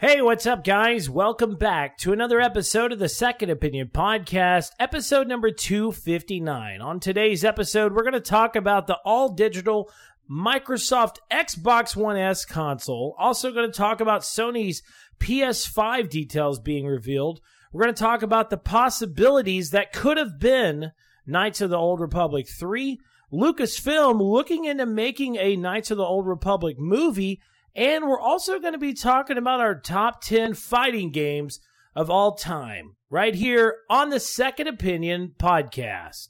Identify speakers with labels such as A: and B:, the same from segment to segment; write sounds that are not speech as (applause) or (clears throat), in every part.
A: Hey, what's up, guys? Welcome back to another episode of the Second Opinion Podcast, episode number 259. On today's episode, we're going to talk about the all digital Microsoft Xbox One S console. Also, going to talk about Sony's PS5 details being revealed. We're going to talk about the possibilities that could have been Knights of the Old Republic 3, Lucasfilm looking into making a Knights of the Old Republic movie and we're also going to be talking about our top 10 fighting games of all time right here on the Second Opinion podcast.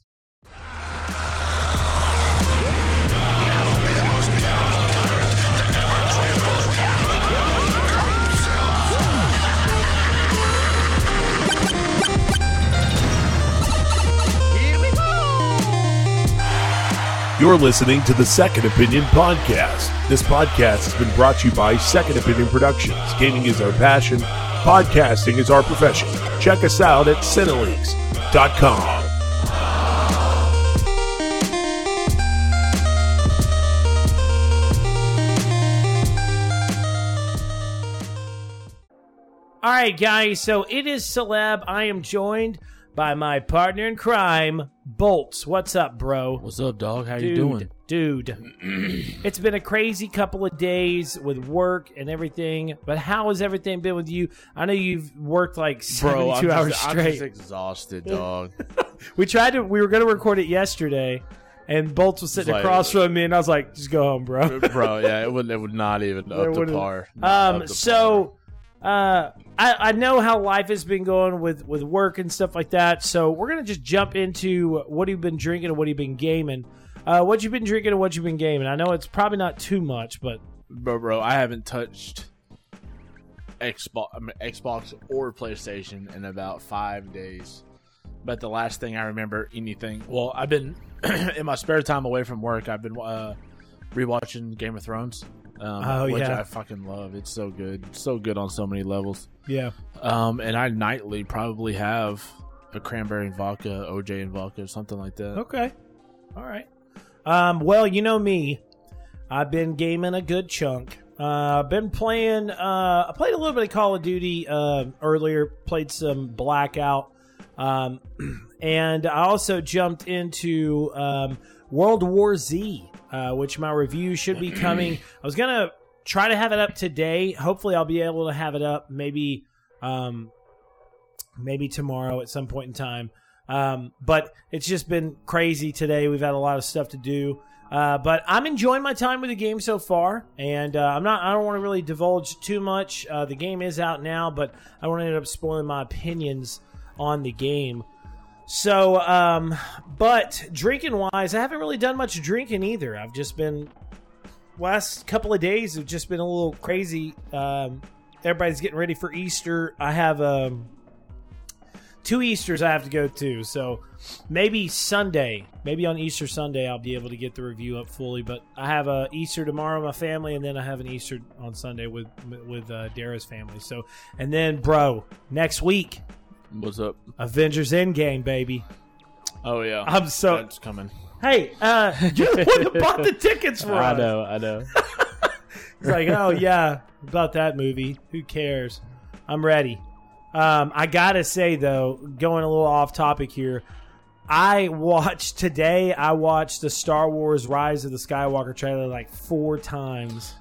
B: You're listening to the Second Opinion Podcast. This podcast has been brought to you by Second Opinion Productions. Gaming is our passion, podcasting is our profession. Check us out at Cinelinx.com.
A: All right, guys, so it is Celeb. I am joined by my partner in crime, Bolts. What's up, bro?
C: What's up, dog? How
A: dude,
C: you doing?
A: Dude, (clears throat) it's been a crazy couple of days with work and everything, but how has everything been with you? I know you've worked like 72
C: Bro, I'm
A: hours
C: just, I'm
A: straight.
C: just exhausted, dog. (laughs)
A: we tried to, we were going to record it yesterday, and Bolts was sitting
C: Like-
A: across from me, and I was like, just go home, bro.
C: Bro, yeah, it would it would not even (laughs) up to par. Not
A: Um,
C: up to
A: so uh, I, I know how life has been going with, with work and stuff like that. So we're gonna just jump into what you've been drinking and what you've been gaming. Uh, what you've been drinking and what you've been gaming. I know it's probably not too much, but
C: bro, bro, I haven't touched Xbox, I mean, Xbox or PlayStation in about five days. But the last thing I remember anything, well, I've been (clears throat) in my spare time away from work. I've been uh, rewatching Game of Thrones. Um,
A: Oh,
C: which
A: yeah.
C: I fucking love. It's so good, so good on so many levels.
A: yeah.
C: Um, and I nightly probably have a cranberry and vodka, OJ and vodka, or something like that.
A: Okay. All right. Um, well, you know me. I've been gaming a good chunk. Uh, I've been playing. Uh, I played a little bit of Call of Duty uh, earlier. Played some Blackout, um, (clears throat) and I also jumped into um, World War Z, uh, which my review should be coming. I was gonna try to have it up today. Hopefully, I'll be able to have it up maybe, um, maybe tomorrow at some point in time. Um, but it's just been crazy today. We've had a lot of stuff to do. Uh, but I'm enjoying my time with the game so far, and uh, I'm not. I don't want to really divulge too much. Uh, the game is out now, but I don't want to end up spoiling my opinions on the game. So, um, but drinking wise, I haven't really done much drinking either. I've just been last couple of days have just been a little crazy. Um, everybody's getting ready for Easter. I have um, two Easters I have to go to, so maybe Sunday, maybe on Easter Sunday, I'll be able to get the review up fully. But I have a Easter tomorrow, my family, and then I have an Easter on Sunday with with uh, Dara's family. So, and then, bro, next week,
C: What's up?
A: Avengers Endgame, baby.
C: Oh yeah,
A: I'm so
C: that's coming.
A: hey, uh, you're the one that bought the tickets for (laughs) us.
C: I know, I know. (laughs)
A: It's like, oh yeah, about that movie. Who cares? I'm ready. Um, I gotta say though, going a little off topic here, I watched today. I watched the Star Wars Rise of the Skywalker trailer like four times.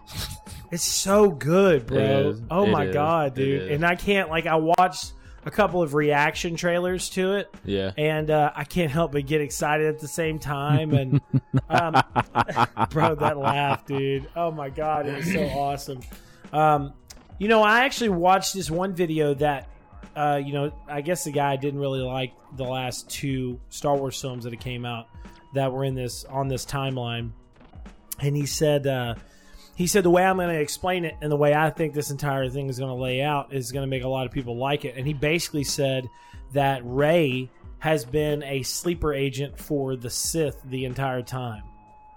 A: It's so good, bro.
C: It is.
A: Oh
C: It
A: my
C: is.
A: god, dude! And I can't like I watched a couple of reaction trailers to it
C: Yeah.
A: and uh, I can't help but get excited at the same time. And (laughs) um, (laughs) bro, that laugh, dude! Oh my god, it was so awesome. Um, you know, I actually watched this one video that, uh, you know, I guess the guy didn't really like the last two Star Wars films that came out that were in this on this timeline, and he said. Uh, he said the way I'm going to explain it and the way I think this entire thing is going to lay out is going to make a lot of people like it. And he basically said that Rey has been a sleeper agent for the Sith the entire time.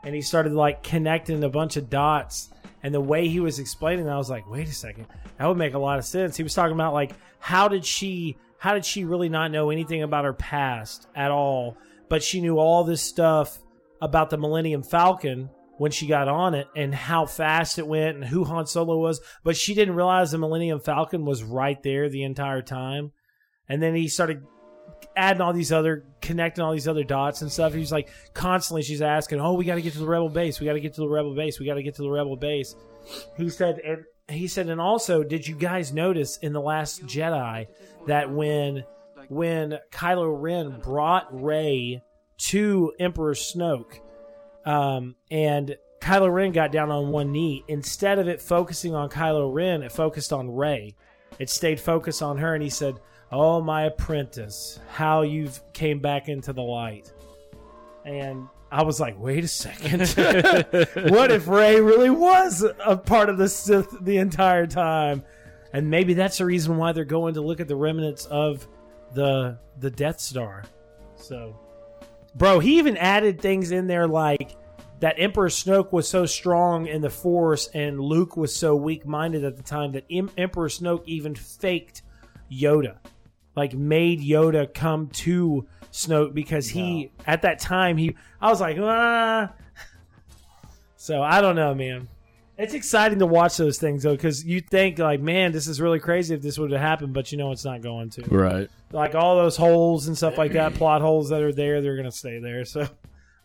A: And he started like connecting a bunch of dots. And the way he was explaining that, I was like, wait a second, that would make a lot of sense. He was talking about like how did she how did she really not know anything about her past at all, but she knew all this stuff about the Millennium Falcon when she got on it and how fast it went and who Han Solo was, but she didn't realize the Millennium Falcon was right there the entire time. And then he started adding all these other connecting all these other dots and stuff. He's like constantly she's asking, "Oh, we got to get to the rebel base. We got to get to the rebel base. We got to get to the rebel base." He said and he said and also, did you guys notice in the last Jedi that when when Kylo Ren brought Rey to Emperor Snoke um, and Kylo Ren got down on one knee, instead of it focusing on Kylo Ren, it focused on Rey. It stayed focused on her and he said, "Oh my apprentice, how you've came back into the light." And I was like, "Wait a second. (laughs) what if Rey really was a part of the Sith the entire time?" And maybe that's the reason why they're going to look at the remnants of the the Death Star. So, bro, he even added things in there like that Emperor Snoke was so strong in the Force and Luke was so weak minded at the time that em- Emperor Snoke even faked Yoda, like made Yoda come to Snoke because he at that time he I was like ah. (laughs) So I don't know, man. It's exciting to watch those things though, because you think like, man, this is really crazy if this would have happened, but you know it's not going to.
C: Right.
A: Like all those holes and stuff like that, plot holes that are there, they're gonna stay there. So,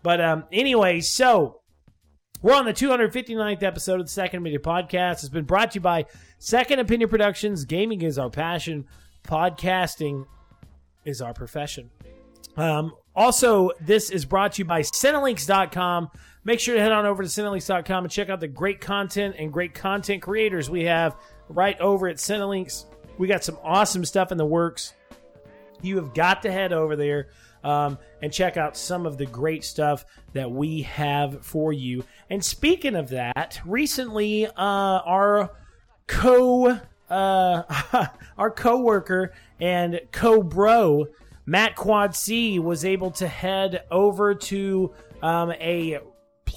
A: but um, anyway, so we're on the 259th episode of the Second Opinion Podcast. It's been brought to you by Second Opinion Productions. Gaming is our passion. Podcasting is our profession. Um, also, this is brought to you by Cinelinx.com. Make sure to head on over to Cinelinx.com and check out the great content and great content creators we have right over at Cinelinx. We got some awesome stuff in the works. You have got to head over there um, and check out some of the great stuff that we have for you. And speaking of that, recently uh, our co uh, (laughs) our coworker and co-bro Matt Quad C was able to head over to um, a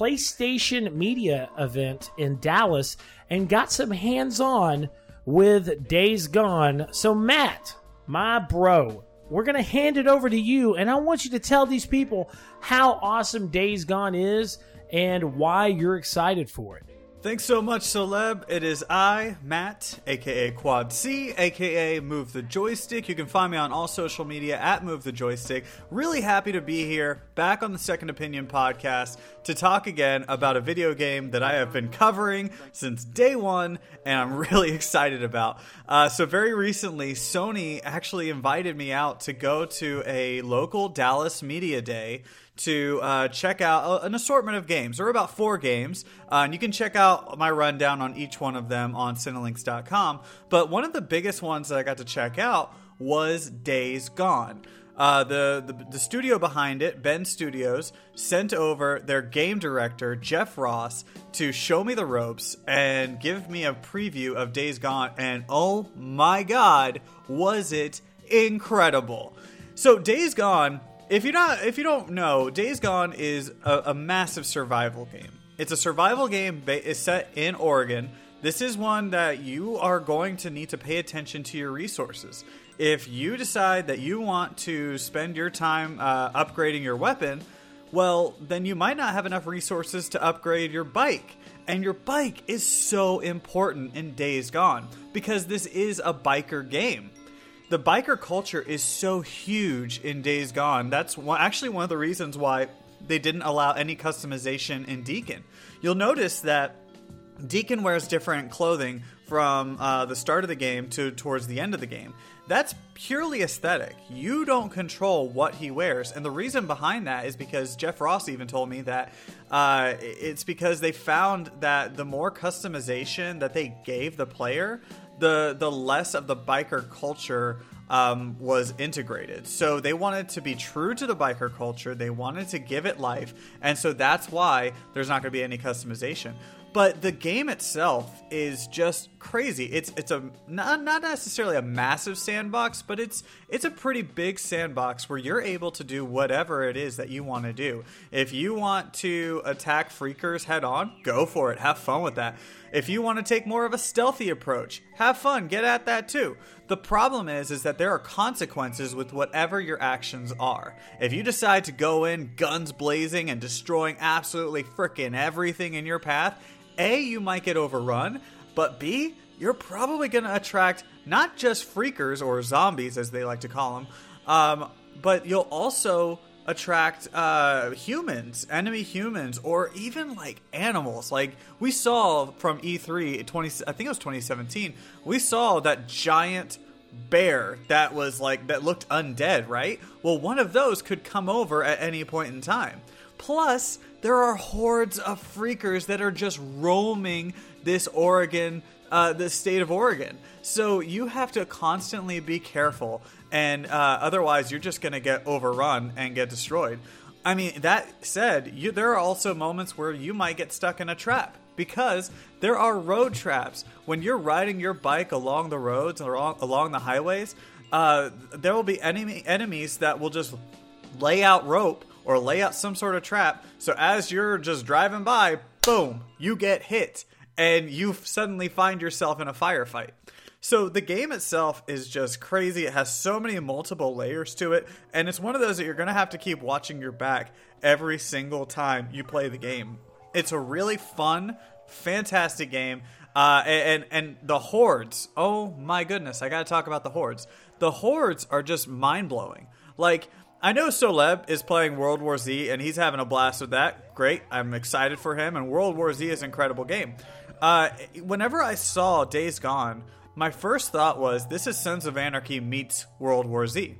A: PlayStation media event in Dallas and got some hands-on with Days Gone. So Matt, my bro, we're going to hand it over to you and I want you to tell these people how awesome Days Gone is and why you're excited for it.
D: Thanks so much, Celeb. It is I, Matt, aka Quad C, aka Move the Joystick. You can find me on all social media at Move the Joystick. Really happy to be here, back on the Second Opinion podcast, to talk again about a video game that I have been covering since day one, and I'm (laughs) really excited about. Uh, so, very recently, Sony actually invited me out to go to a local Dallas Media Day to uh, check out an assortment of games. There are about four games, uh, and you can check out my rundown on each one of them on Cinelinx.com. But one of the biggest ones that I got to check out was Days Gone. Uh, the, the the studio behind it, Bend Studios, sent over their game director Jeff Ross to show me the ropes and give me a preview of Days Gone. And oh my God, was it incredible! So Days Gone if you're not if you don't know, Days Gone is a, a massive survival game. It's a survival game ba- is set in Oregon. This is one that you are going to need to pay attention to your resources. If you decide that you want to spend your time uh, upgrading your weapon, well, then you might not have enough resources to upgrade your bike. And your bike is so important in Days Gone because this is a biker game the biker culture is so huge in Days Gone. That's one, actually one of the reasons why they didn't allow any customization in Deacon. You'll notice that Deacon wears different clothing from uh, the start of the game to towards the end of the game. That's purely aesthetic. You don't control what he wears, and the reason behind that is because Jeff Ross even told me that uh, it's because they found that the more customization that they gave the player, the the less of the biker culture um, was integrated. So they wanted to be true to the biker culture. They wanted to give it life, and so that's why there's not going to be any customization. But the game itself is just crazy. It's it's a not, not necessarily a massive sandbox, but it's it's a pretty big sandbox where you're able to do whatever it is that you want to do. If you want to attack freakers head on, go for it. Have fun with that. If you want to take more of a stealthy approach, have fun, get at that too. The problem is is that there are consequences with whatever your actions are. If you decide to go in guns blazing and destroying absolutely frickin' everything in your path, A, you might get overrun, but B, you're probably going to attract not just freakers or zombies as they like to call them, um, but you'll also attract uh, humans, enemy humans, or even like animals. Like we saw from E3 20, I think it was 2017. We saw that giant bear that was like that looked undead, right? Well, one of those could come over at any point in time. Plus, there are hordes of freakers that are just roaming this Oregon, uh, the state of Oregon. So you have to constantly be careful and uh, otherwise you're just going to get overrun and get destroyed. I mean, that said, you, there are also moments where you might get stuck in a trap because there are road traps. When you're riding your bike along the roads or along, the highways, uh, there will be enemy enemies that will just lay out rope or lay out some sort of trap. So as you're just driving by, boom, you get hit and you suddenly find yourself in a firefight. So the game itself is just crazy. It has so many multiple layers to it, and it's one of those that you're going to have to keep watching your back every single time you play the game. It's a really fun, fantastic game. Uh, and and the hordes. Oh my goodness, I got to talk about the hordes. The hordes are just mind blowing. Like I know Soleb is playing World War Z and he's having a blast with that. Great, I'm excited for him. And World War Z is an incredible game. Uh, whenever I saw Days Gone my first thought was this is Sons of Anarchy meets World War Z.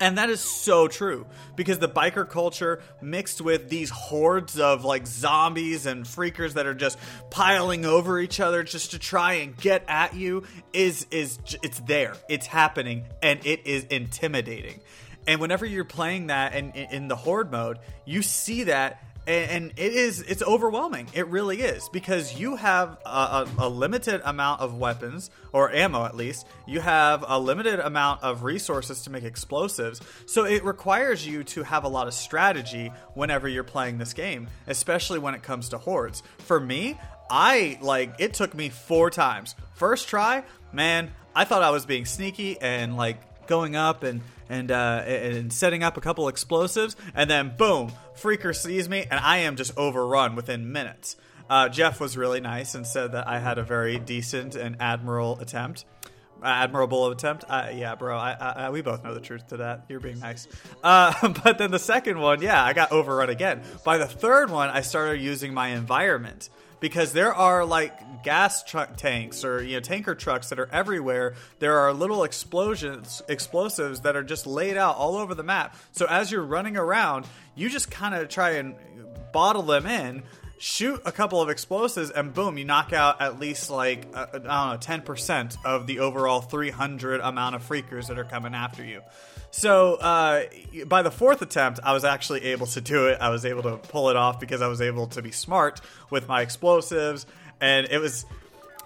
D: And that is so true because the biker culture mixed with these hordes of like zombies and freakers that are just piling over each other just to try and get at you is is it's there. It's happening and it is intimidating. And whenever you're playing that and in, in the horde mode, you see that and it is it's overwhelming. It really is. Because you have a, a, a, limited amount of weapons or ammo at least. You have a limited amount of resources to make explosives. So it requires you to have a lot of strategy whenever you're playing this game especially when it comes to hordes. For me i like it took me four times. First try man i thought i was being sneaky and like going up and and uh, and setting up a couple explosives, and then boom, Freaker sees me, and I am just overrun within minutes. Uh, Jeff was really nice and said that I had a very decent and admirable attempt. Uh, admirable attempt. Uh, yeah, bro. I, I, we both know the truth to that. You're being nice. Uh, (laughs) but then the second one, yeah, I got overrun again. By the third one, I started using my environment because there are like gas truck tanks or you know tanker trucks that are everywhere. There are little explosions, explosives that are just laid out all over the map. So as you're running around, you just kind of try and bottle them in shoot a couple of explosives and boom you knock out at least like uh, i don't know 10% of the overall 300 amount of freakers that are coming after you so uh, by the fourth attempt, I was actually able to do it. I was able to pull it off because I was able to be smart with my explosives, and it was.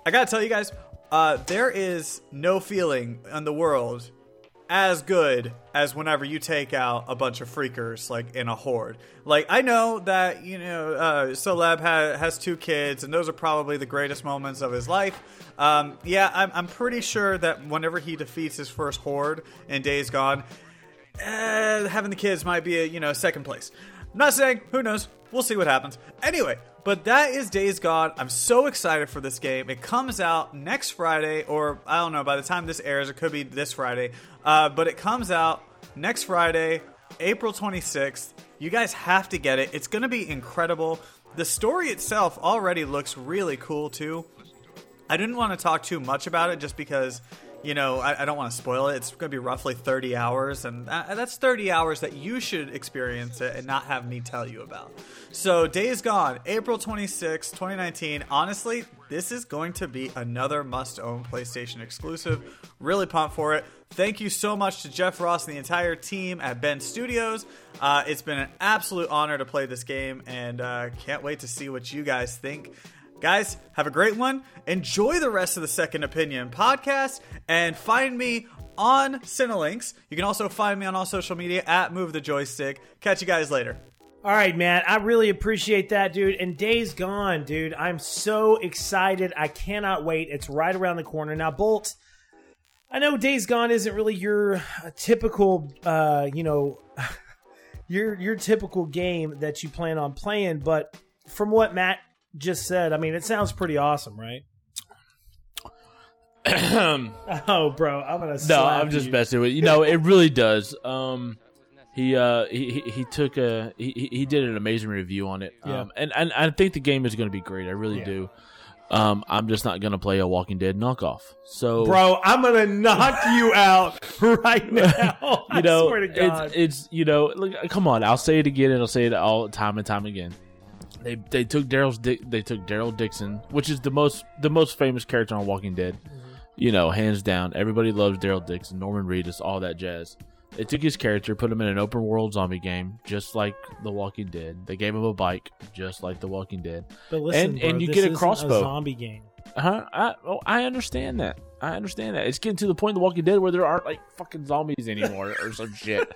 D: I gotta tell you guys, uh, there is no feeling in the world as good as whenever you take out a bunch of freakers like in a horde. Like I know that you know uh, Soleb ha- has two kids, and those are probably the greatest moments of his life. Um, yeah, I'm, I'm pretty sure that whenever he defeats his first horde in Days Gone, uh, having the kids might be a you know second place. Not saying who knows. We'll see what happens. Anyway, but that is Days Gone. I'm so excited for this game. It comes out next Friday, or I don't know. By the time this airs, it could be this Friday. Uh, but it comes out next Friday, April 26th. You guys have to get it. It's going to be incredible. The story itself already looks really cool too. I didn't want to talk too much about it just because you know, I, I don't want to spoil it. It's going to be roughly 30 hours, and that's 30 hours that you should experience it and not have me tell you about. So, Days Gone, April 26, 2019. Honestly, this is going to be another must own PlayStation exclusive. Really pumped for it. Thank you so much to Jeff Ross and the entire team at Bend Studios. Uh, it's been an absolute honor to play this game, and uh, can't wait to see what you guys think. Guys, have a great one. Enjoy the rest of the Second Opinion podcast and find me on Cinelinx. You can also find me on all social media at Move the Joystick. Catch you guys later.
A: All right, man. I really appreciate that, dude. And Days Gone, dude. I'm so excited. I cannot wait. It's right around the corner. Now, Bolt, I know Days Gone isn't really your typical, uh, you know, (laughs) your your typical game that you plan on playing, but from what Matt just said, I mean, it sounds pretty awesome, right? (clears throat) oh, bro, I'm gonna.
C: No, I'm just
A: you.
C: messing with you. No, it really does. Um, he uh he he- took a he he- did an amazing review on it.
A: Yeah.
C: Um, and and I think the game is going to be great. I really
A: Yeah.
C: do. Um, I'm just not going to play a Walking Dead knockoff. So,
A: Bro, I'm gonna knock you out right now. (laughs)
C: you (laughs) know,
A: I swear to God.
C: it's it's you know, look, come on. I'll say it again, and I'll say it all time and time again. They they took Daryl's Dick they took Daryl Dixon, which is the most the most famous character on Walking Dead.
A: Mm-hmm.
C: You know, hands down. Everybody loves Daryl Dixon, Norman Reedus, all that jazz. They took his character, put him in an open world zombie game, just like The Walking Dead. They gave him a bike, just like The Walking Dead.
A: but listen,
C: and-
A: bro,
C: and you get a crossbow.
A: zombie game.
C: Huh? I, oh, I understand that. I understand that. It's getting to the point in The Walking Dead where there aren't like fucking zombies anymore or some (laughs) shit.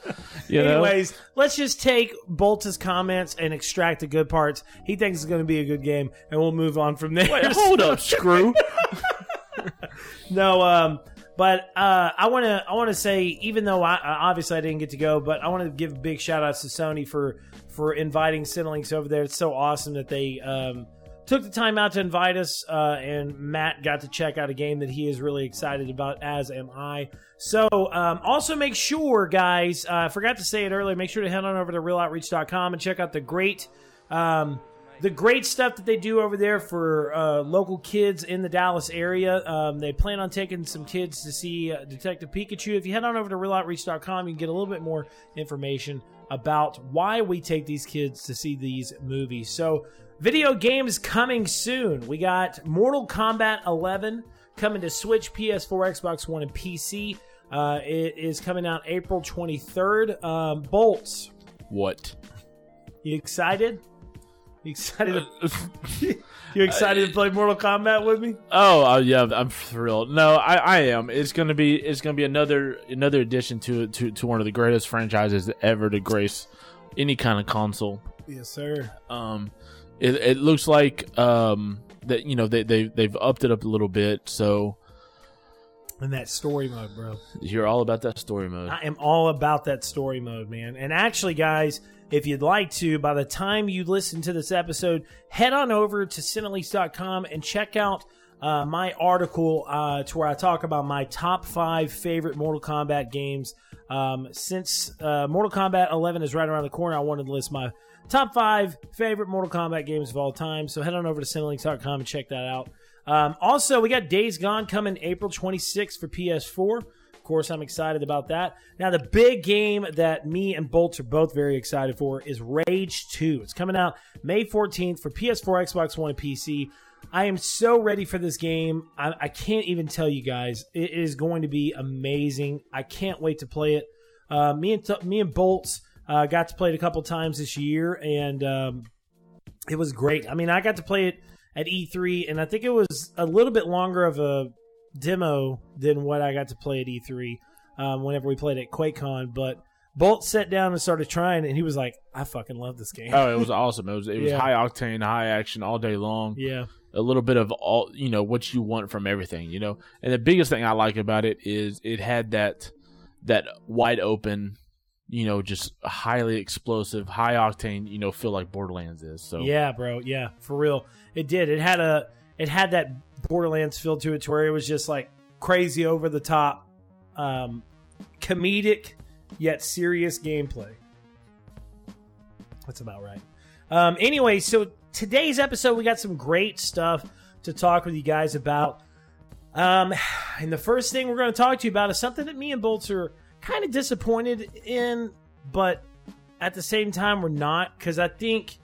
C: You know?
A: Anyways, let's just take Bolt's comments and extract the good parts. He thinks it's going to be a good game, and we'll move on from there.
C: Wait, hold up, screw. (laughs)
A: no, um, but uh, I want to I want to say even though I I- obviously I didn't get to go, but I want to give big shout outs to Sony for for inviting Cinelinx over there. It's so awesome that they um, took the time out to invite us, uh, and Matt got to check out a game that he is really excited about, as am I. So, um, also make sure, guys, uh, I forgot to say it earlier, make sure to head on over to realoutreach.com and check out the great. Um, the great stuff that they do over there for uh, local kids in the Dallas area. Um, they plan on taking some kids to see uh, Detective Pikachu. If you head on over to realoutreach.com, you can get a little bit more information about why we take these kids to see these movies. So, video games coming soon. We got Mortal Kombat 11 coming to Switch, PS4, Xbox One, and PC. Uh, it is coming out April 23rd. Um, Bolts,
C: what?
A: you excited? You excited? To, (laughs) (laughs) you excited to play Mortal Kombat with me?
C: Oh, uh, yeah, I'm thrilled. No, I, I am. It's gonna be it's gonna be another another addition to to to one of the greatest franchises ever to grace any kind of console.
A: Yes, sir.
C: Um, it, it looks like um that you know they they they've upped it up a little bit. So
A: And that story mode, bro.
C: you're all about that story mode.
A: I am all about that story mode, man. And actually, guys, if you'd like to, by the time you listen to this episode, head on over to Cinelinx.com and check out uh, my article uh, to where I talk about my top five favorite Mortal Kombat games. Um, since uh, Mortal Kombat 11 is right around the corner, I wanted to list my top five favorite Mortal Kombat games of all time. So head on over to Cinelinx.com and check that out. Um, also, we got Days Gone coming April 26th for PS4. Of course, I'm excited about that. Now, the big game that me and Bolts are both very excited for is Rage 2. It's coming out May 14th for PS4, Xbox One, and PC. I am so ready for this game. I, I can't even tell you guys. It is going to be amazing. I can't wait to play it. Uh, me and me and Bolts uh, got to play it a couple times this year, and um, it was great. I mean, I got to play it at E3, and I think it was a little bit longer of a demo than what I got to play at E3 um, whenever we played at QuakeCon. But Bolt sat down and started trying, and he was like, "I fucking love this game."
C: Oh, it was awesome. It was it was (laughs)
A: Yeah.
C: high octane, high action all day long.
A: yeah,
C: a little bit of all you know what you want from everything you know and the biggest thing i like about it is it had that that wide open you know just highly explosive high octane you know feel like borderlands is so
A: yeah, bro, yeah, for real. It did. It had a it had that Borderlands feel to it, to where it was just like crazy over the top, um, comedic yet serious gameplay. That's about right. Um, anyway, so today's episode, we got some great stuff to talk with you guys about. Um, and the first thing we're going to talk to you about is something that me and Bolts are kind of disappointed in, but at the same time, we're not because I think.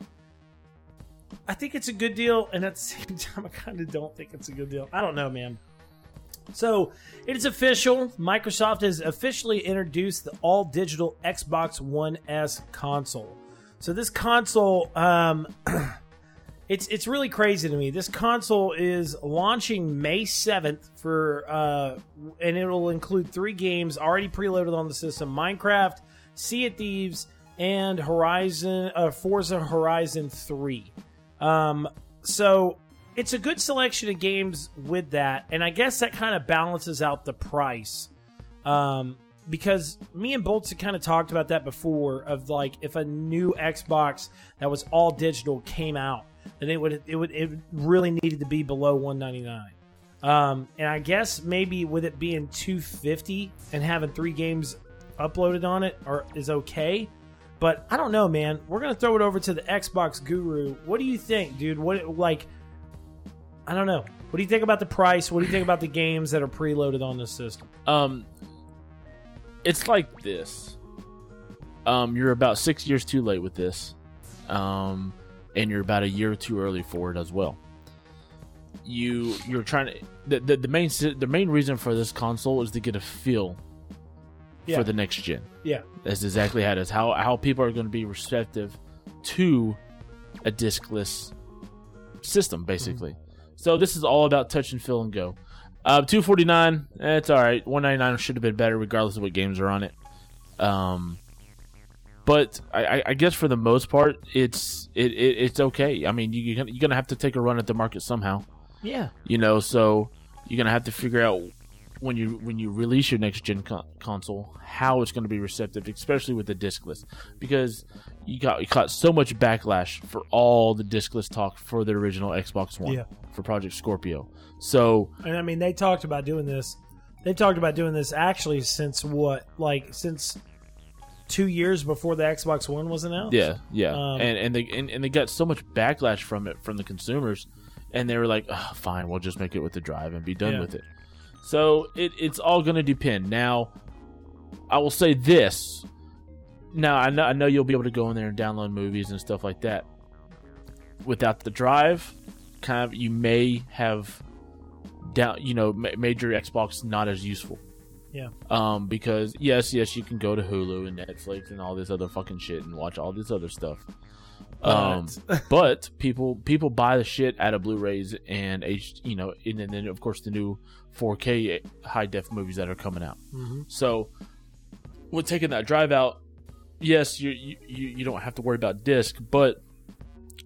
A: I think it's a good deal, and at the (laughs) same time, I kind of don't think it's a good deal. I don't know, man. So it is official. Microsoft has officially introduced the all digital Xbox One S console. So this console, um, (clears throat) it's it's really crazy to me. This console is launching May seventh for, uh, and it will include three games already preloaded on the system: Minecraft, Sea of Thieves, and Horizon uh, Forza Horizon 3. Um, so it's a good selection of games with that, and I guess that kind of balances out the price. Um, because me and Bolts had kind of talked about that before of like if a new Xbox that was all digital came out, then it would it would it really needed to be below 199. Um, and I guess maybe with it being 250 and having three games uploaded on it or is okay. But I don't know, man. We're gonna throw it over to the Xbox Guru. What do you think, dude? What like? I don't know. What do you think about the price? What do you think about the games that are preloaded on this system?
C: Um, it's like this. Um, you're about six years too late with this, um, and you're about a year too early for it as well. You you're trying to the, the, the main the main reason for this console is to get a feel
A: Yeah.
C: for the next gen.
A: Yeah,
C: That's exactly how it is. How how people are going to be receptive to a discless system, basically. So this is all about touch and feel and go. Uh, two forty nine. It's all right. One ninety nine should have been better, regardless of what games are on it. Um, but I, I- guess for the most part, it's it, it it's okay. I mean, you you're gonna- you're gonna have to take a run at the market somehow
A: yeah,
C: you know so you're gonna have to figure out when you when you release your next gen con- console how it's going to be receptive especially with the discless because you got you caught so much backlash for all the discless talk for the original xbox one
A: Yeah.
C: for project scorpio so
A: and I mean they talked about doing this. They talked about doing this actually since what, like since two years before the Xbox One was announced.
C: yeah yeah.
A: Um,
C: and and they and, and they got so much backlash from it from the consumers and they were like "Ugh, fine we'll just make it with the drive and be done
A: Yeah.
C: with it. So it, it's all going to depend. Now i will say this. Now I know, I know you'll be able to go in there and download movies and stuff like that. Without the drive kind of you may have down you know ma- made your xbox not as useful
A: Yeah.
C: um because yes yes you can go to hulu and netflix and all this other fucking shit and watch all this other stuff. Um but people people buy the shit out of blu-rays and h you know and then, then of course the new 4k high def movies that are coming out.
A: Hmm
C: so with taking that drive out yes you, you you don't have to worry about disc but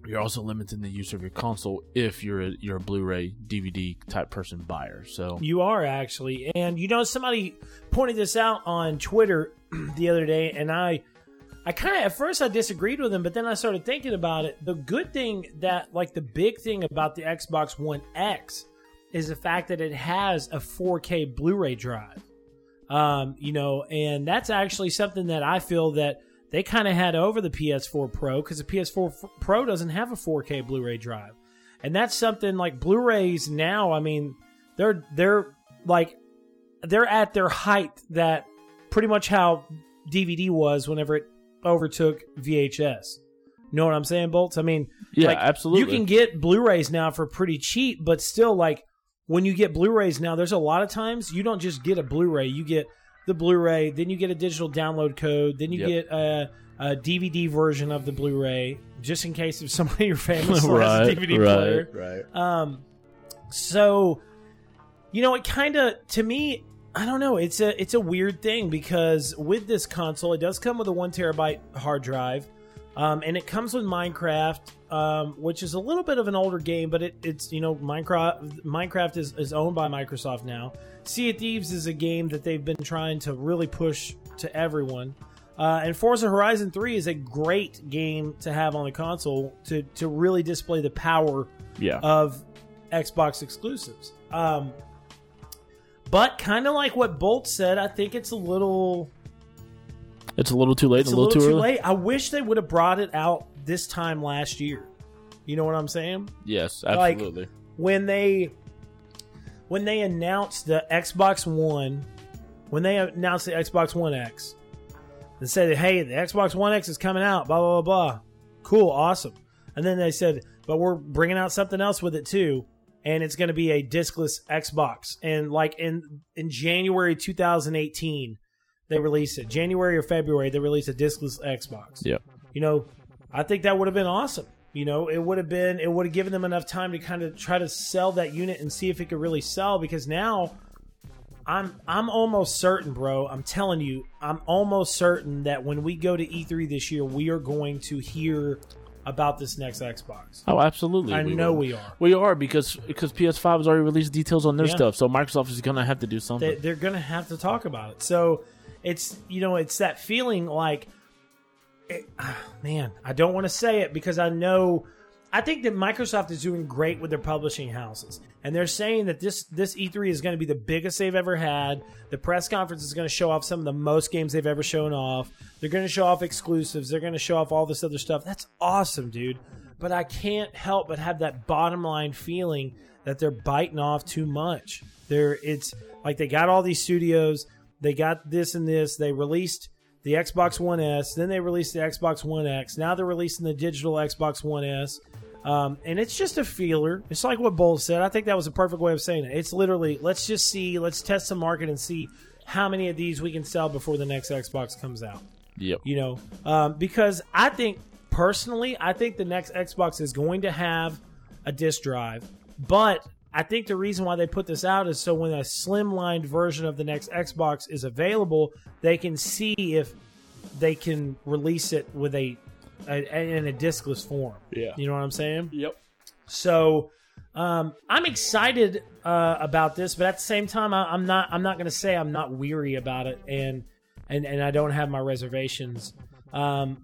C: you're also limiting the use of your console if you're a you're a Blu-ray DVD type person buyer. So
A: You are actually, and you know somebody pointed this out on Twitter (clears throat) the other day, and I, I kind of at first I disagreed with him, but then I started thinking about it. The good thing that, like, the big thing about the Xbox One X is the fact that it has a 4K Blu-ray drive. Um, you know, and that's actually something that I feel that they kind of had over the PS4 Pro because the PS4 F- Pro doesn't have a 4K Blu-ray drive, and that's something like Blu-rays now. I mean, they're they're like they're at their height that pretty much how DVD was whenever it overtook VHS. You know what I'm saying, Bolts? I mean,
C: yeah,
A: like,
C: absolutely.
A: you can get Blu-rays now for pretty cheap, but still, like when you get Blu-rays now, there's a lot of times you don't just get a Blu-ray. You get the Blu-ray, then you get a digital download code, then you
C: Yep.
A: get a, a DVD version of the Blu-ray, just in case if somebody (laughs) you're famous for
C: right,
A: has a DVD
C: right,
A: player.
C: right.
A: Um, so you know, it kind of to me, I don't know. It's a it's a weird thing because with this console, it does come with a one terabyte hard drive, um, and it comes with Minecraft, um, which is a little bit of an older game, but it, it's you know Minecraft Minecraft is, is owned by Microsoft now. Sea of Thieves is a game that they've been trying to really push to everyone. Uh, and Forza Horizon 3 is a great game to have on the console to, to really display the power
C: Yeah,
A: of Xbox exclusives. Um, but kind of like what Bolt said, I think it's a little
C: it's a little too late,
A: it's
C: a little, too, early.
A: late. I wish they would have brought it out this time last year. You know what I'm saying?
C: Yes,
A: Like-
C: absolutely.
A: When they when they announced the Xbox One, when they announced the Xbox One X, and said, "Hey, the Xbox One X is coming out," blah blah blah blah. Cool, awesome. And then they said, "But we're bringing out something else with it too." and it's going to be a discless Xbox. And like in in January 2018, they release it. January or February, they release a discless Xbox.
C: Yep.
A: You know, I think that would have been awesome. You know, it would have been it would have given them enough time to kind of try to sell that unit and see if it could really sell because now I'm I'm almost certain, bro. I'm telling you, I'm almost certain that when we go to E3 this year, we are going to hear about this next Xbox.
C: Oh, absolutely.
A: I know we are.
C: We are because because PS5 has already released details on their
A: Yeah.
C: stuff, so Microsoft is going to have to do something.
A: They, they're going to have to talk about it. So it's you know it's that feeling like, it, (sighs) man, I don't want to say it because I know. I think that Microsoft is doing great with their publishing houses, and they're saying that this this E3 is going to be the biggest they've ever had. The press conference is going to show off some of the most games they've ever shown off. They're going to show off exclusives. They're going to show off all this other stuff. That's awesome, dude. But I can't help but have that bottom line feeling that they're biting off too much. They're it's like they got all these studios, they got this and this. They released the Xbox One S, then they released the Xbox One X. Now they're releasing the digital Xbox One S. Um, and it's just a feeler. It's like what Bolt said. I think that was a perfect way of saying it. It's literally let's just see, let's test the market and see how many of these we can sell before the next Xbox comes out
C: yep.
A: you know um, because i think personally i think the next xbox is going to have a disk drive but i think the reason why they put this out is so when a slimlined version of the next xbox is available they can see if they can release it with a, a in a discless form
C: Yeah.
A: you know what i'm saying
C: Yep.
A: so um, I'm excited uh, about this, but at the same time, I, I'm not. I'm not going to say I'm not weary about it, and and and I don't have my reservations. Um,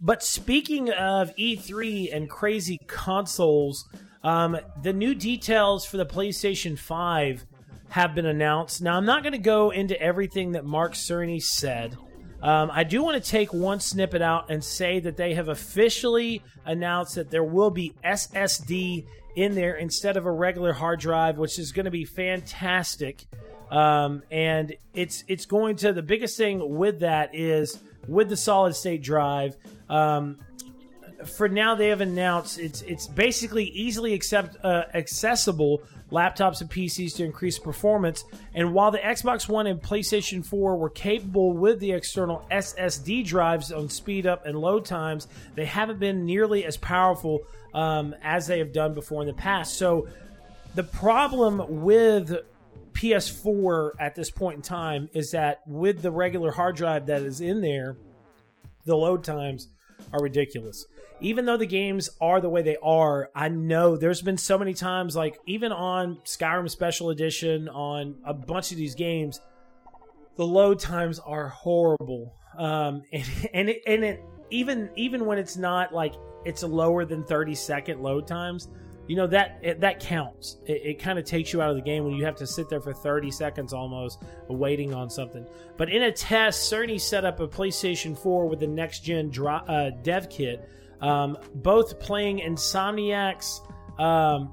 A: but speaking of E3 and crazy consoles, um, the new details for the PlayStation 5 have been announced. Now, I'm not going to go into everything that Mark Cerny said. Um, I do want to take one snippet out and say that they have officially announced that there will be SSD in there instead of a regular hard drive, which is going to be fantastic. Um, and it's it's going to the biggest thing with that is with the solid state drive. Um, for now, they have announced it's it's basically easily accept uh, accessible laptops and PCs to increase performance. And while the Xbox One and PlayStation 4 were capable with the external SSD drives on speed up and load times, they haven't been nearly as powerful um, as they have done before in the past. So the problem with PS4 at this point in time is that with the regular hard drive that is in there, the load times are ridiculous. Even though the games are the way they are, I know there's been so many times, like even on Skyrim Special Edition, on a bunch of these games, the load times are horrible. Um, (laughs) and and it, and it even even when it's not like it's lower than 30 second load times, you know that it, that counts. It, it kind of takes you out of the game when you have to sit there for 30 seconds almost waiting on something. But in a test, Cerny set up a PlayStation 4 with the next gen dro- uh, dev kit, um, both playing Insomniac's um,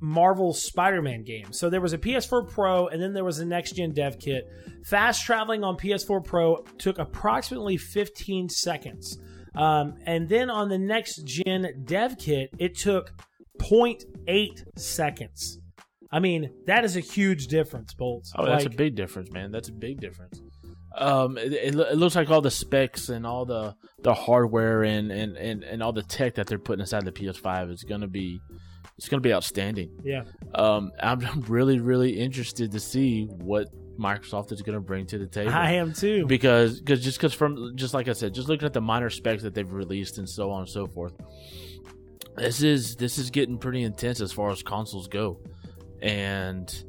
A: Marvel Spider-Man game. So there was a PS4 Pro, and then there was a next gen dev kit. Fast traveling on PS4 Pro took approximately 15 seconds. Um, and then on the next gen dev kit, it took 0.8 seconds. I mean, that is a huge difference, Bolts.
C: Oh, that's
A: Like,
C: a big difference, man. That's a big difference. Um, it, it, it looks like all the specs and all the the hardware and, and, and, and all the tech that they're putting inside the PS5 is gonna be it's gonna be outstanding.
A: Yeah.
C: Um, I'm I'm really really interested to see what Microsoft is gonna bring to the table.
A: I am too.
C: because cause just because from just like I said, just looking at the minor specs that they've released and so on and so forth, this is this is getting pretty intense as far as consoles go, and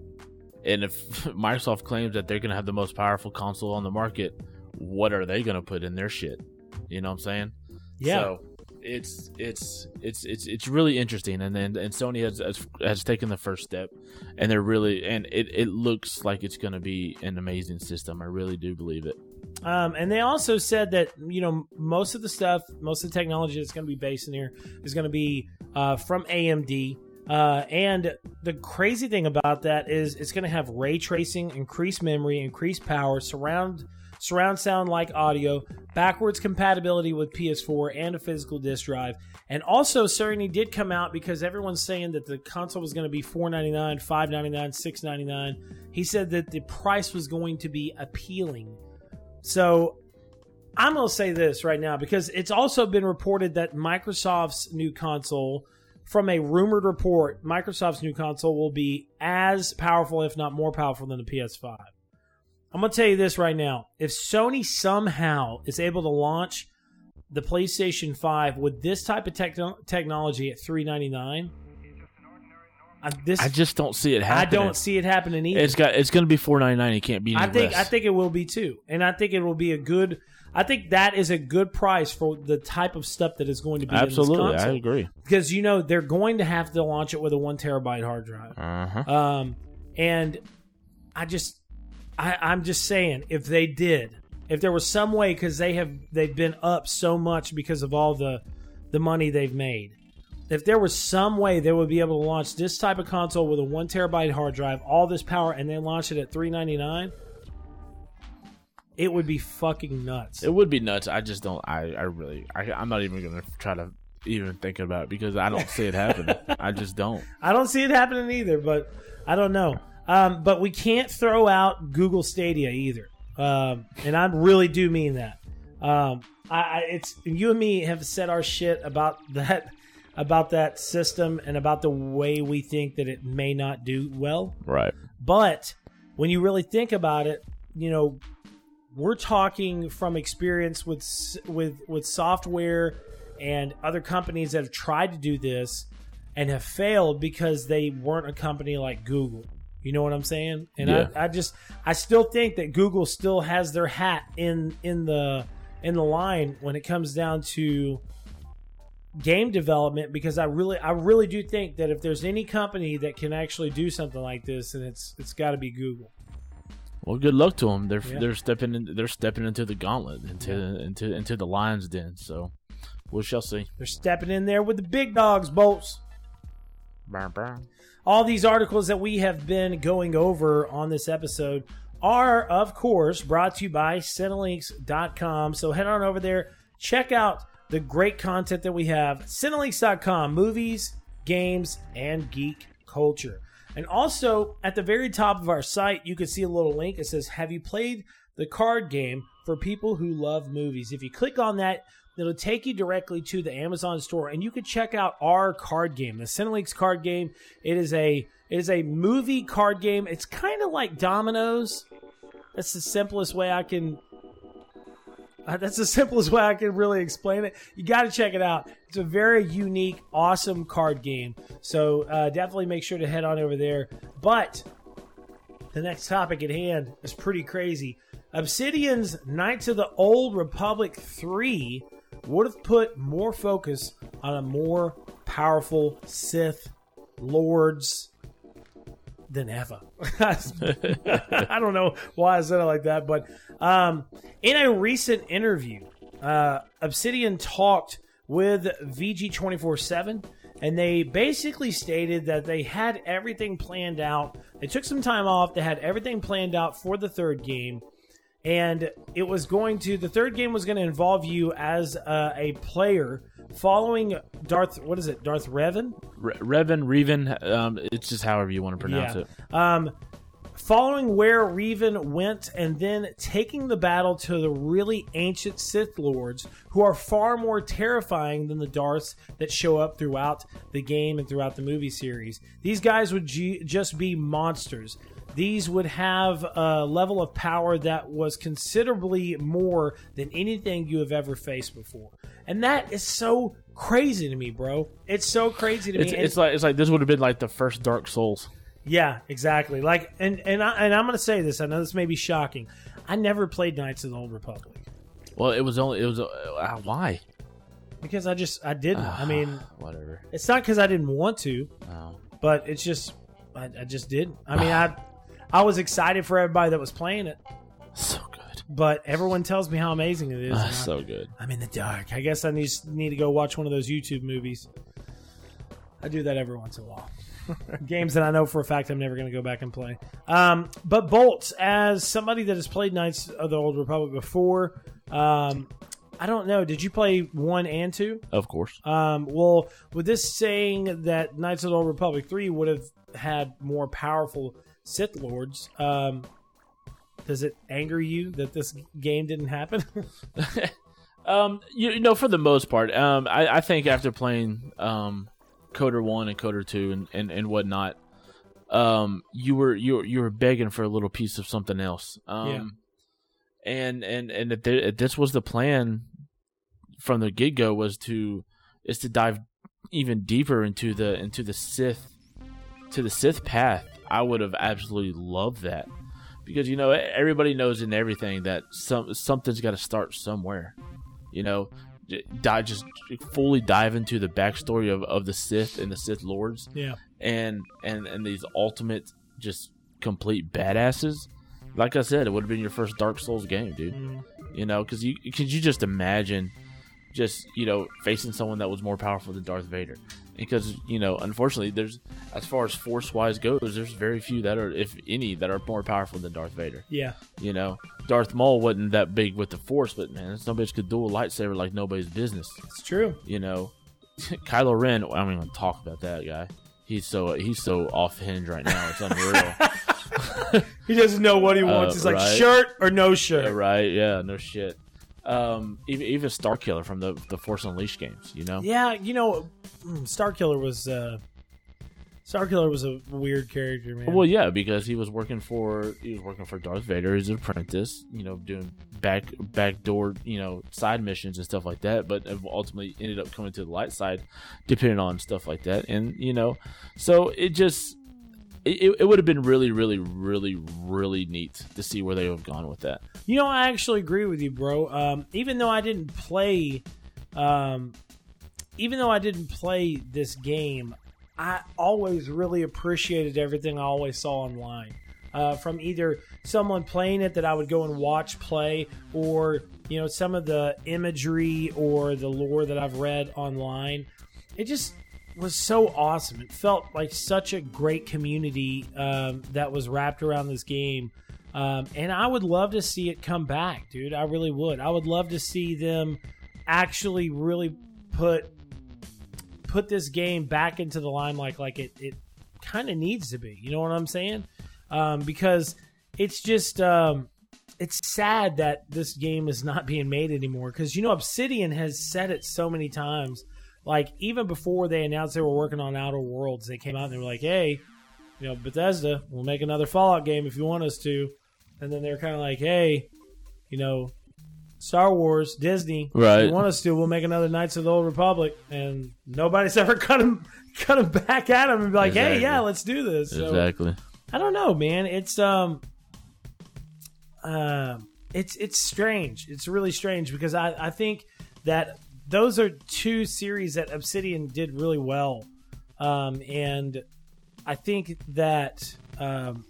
C: and if (laughs) Microsoft claims that they're gonna have the most powerful console on the market, what are they gonna put in their shit? You know what I'm saying?
A: Yeah.
C: So it's it's it's it's it's really interesting, and then and Sony has, has has taken the first step, and they're really and it it looks like it's going to be an amazing system. I really do believe it.
A: Um, and they also said that you know most of the stuff, most of the technology that's going to be based in here is going to be uh, from AMD. Uh, and the crazy thing about that is it's going to have ray tracing, increased memory, increased power, surround surround sound like audio, backwards compatibility with PS4, and a physical disk drive. And also, Cerny did come out because everyone's saying that the console was going to be 499, 599, 699. He said that the price was going to be appealing. So I'm going to say this right now because it's also been reported that Microsoft's new console from a rumored report, Microsoft's new console will be as powerful, if not more powerful, than the PS5. I'm going to tell you this right now. If Sony somehow is able to launch the PlayStation 5 with this type of techno- technology at 399 I, this,
C: I just don't see it happen.
A: I
C: happening.
A: don't see it happening either.
C: It's got. It's going to be four ninety nine. It can't be. Any
A: I think I think it will be too, and I think it will be a good. I think that is a good price for the type of stuff that is going to be
C: absolutely. I agree.
A: because you know they're going to have to launch it with a one terabyte hard drive.
C: Uh huh.
A: Um, and I just, I, I'm just saying, if they did, if there was some way, because they have they've been up so much because of all the the money they've made. If there was some way they would be able to launch this type of console with a one terabyte hard drive, all this power, and then launch it at three ninety nine, it would be fucking nuts.
C: It would be nuts. I just don't. I. I really. I, I'm not even going to try to even think about it because I don't see it happening. I just don't. (laughs)
A: I don't see it happening either, but I don't know. Um, but we can't throw out Google Stadia either, um, and I really do mean that. Um, I, I, it's you and me have said our shit about (laughs) that, about that system, and about the way we think that it may not do well.
C: Right.
A: But when you really think about it, you know, we're talking from experience with with with software and other companies that have tried to do this and have failed because they weren't a company like Google. You know what I'm saying? And
C: Yeah.
A: I, I just I still think that Google still has their hat in in the in the line when it comes down to game development because I really I really do think that if there's any company that can actually do something like this, and it's it's got to be Google.
C: Well, good luck to them. They're
A: Yeah.
C: they're stepping in, they're stepping into the gauntlet into into into the lions den. So we shall see.
A: They're stepping in there with the big dogs, bolts.
C: Brr, brr.
A: All these articles that we have been going over on this episode are, of course, brought to you by Cinelinx.com. So head on over there, check out the great content that we have. Cinelinx.com, movies, games, and geek culture. And also, at the very top of our site, you can see a little link. It says, Have you played the card game for people who love movies? If you click on that, it'll take you directly to the Amazon store, and you can check out our card game, the Cinelinx card game. It is a it is a movie card game. It's kind of like Dominoes. That's the simplest way I can. Uh, that's the simplest way I can really explain it. You got to check it out. It's a very unique, awesome card game. So uh, definitely make sure to head on over there. But the next topic at hand is pretty crazy. Obsidian's Knights of the Old Republic 3 would have put more focus on a more powerful Sith lords than ever. (laughs) I don't know why I said it like that, but um, in a recent interview, uh, Obsidian talked with VG247, and they basically stated that they had everything planned out. They took some time off, they had everything planned out for the third game. And it was going to, the third game was going to involve you as uh, a player following Darth, what is it, Darth Revan?
C: Re- Revan, Revan. Um, it's just however you want to pronounce it.
A: Um, following where Revan went and then taking the battle to the really ancient Sith Lords who are far more terrifying than the Darths that show up throughout the game and throughout the movie series. These guys would ju- just be monsters. These would have a level of power that was considerably more than anything you have ever faced before. And that is so crazy to me, bro. It's so crazy to
C: It's,
A: me. And-
C: it's like it's like this would have been like the first Dark Souls.
A: yeah, exactly. Like, and and I, and I'm going to say this. I know this may be shocking. I never played Knights of the Old Republic
C: Well, it was only it was uh, uh, why?
A: because I just I didn't. I mean,
C: whatever.
A: it's not because I didn't want to,
C: No.
A: but it's just I, I just didn't. I mean, I I was excited for everybody that was playing it,
C: So good.
A: but everyone tells me how amazing it is. and
C: Ah,
A: I-
C: so good.
A: I'm in the dark. I guess I need need to go watch one of those YouTube movies. I do that every once in a while. (laughs) Games that I know for a fact I'm never going to go back and play. Um, but Bolts, as somebody that has played Knights of the Old Republic before, um, I don't know. Did you play one and two?
C: Of course.
A: Um, well, with this saying that Knights of the Old Republic 3 would have had more powerful Sith Lords, um, does it anger you that this game didn't happen? (laughs)
C: Um, you, you know, for the most part, um, I, I think after playing um, KOTOR One and KOTOR Two and, and, and whatnot, um, you were you were, you were begging for a little piece of something else. Um, and and and if, there, if this was the plan from the get go was to is to dive even deeper into the into the Sith to the Sith path. I would have absolutely loved that because you know everybody knows in everything that some something's got to start somewhere. You know, dive just fully dive into the backstory of, of the Sith and the Sith Lords.
A: Yeah,
C: and and and these ultimate just complete badasses. Like I said, it would have been your first Dark Souls game, dude.
A: Mm.
C: You know, because you could you just imagine just you know facing someone that was more powerful than Darth Vader. Because you know unfortunately there's as far as force wise goes there's very few that are if any that are more powerful than darth vader.
A: Yeah.
C: You know darth maul wasn't that big with the force but man some bitch could duel lightsaber like nobody's business.
A: It's true.
C: You know (laughs) kylo ren i don't even talk about that guy. He's so he's so off hinge right now. It's unreal. (laughs) (laughs)
A: He doesn't know what he wants.
C: Uh,
A: he's like
C: right.
A: shirt or no shirt?
C: Yeah, right yeah no shit um even even Starkiller from the the force unleashed games you know
A: Yeah, you know, mm, Starkiller was uh Starkiller was a weird character, man.
C: Well, yeah, because he was working for he was working for Darth Vader as an apprentice, you know, doing back backdoor, you know, side missions and stuff like that. But ultimately ended up coming to the light side, depending on stuff like that. And you know, so it just it, it would have been really, really, really, really neat to see where they would have gone with that.
A: You know, I actually agree with you, bro. Um, even though I didn't play, um, even though I didn't play this game, I always really appreciated everything I always saw online. Uh, from either someone playing it that I would go and watch play, or you know some of the imagery or the lore that I've read online. It just was so awesome. It felt like such a great community um, that was wrapped around this game. Um, and I would love to see it come back, dude. I really would. I would love to see them actually really put put this game back into the limelight like it, it kind of needs to be. You know what I'm saying? Um, because it's just um, it's sad that this game is not being made anymore. Because you know Obsidian has said it so many times. Like even before they announced they were working on Outer Worlds, they came out and they were like, "Hey, you know Bethesda, we'll make another Fallout game if you want us to." And then they're kind of like, "Hey, you know, Star Wars, Disney, if you want us to, we'll make another Knights of the Old Republic." And nobody's (laughs) ever cut them, cut them back at them and be like, "Hey, yeah, let's do this." So,
C: exactly.
A: I don't know, man. It's um, uh, it's it's strange. It's really strange because I I think that those are two series that Obsidian did really well, um, and I think that um.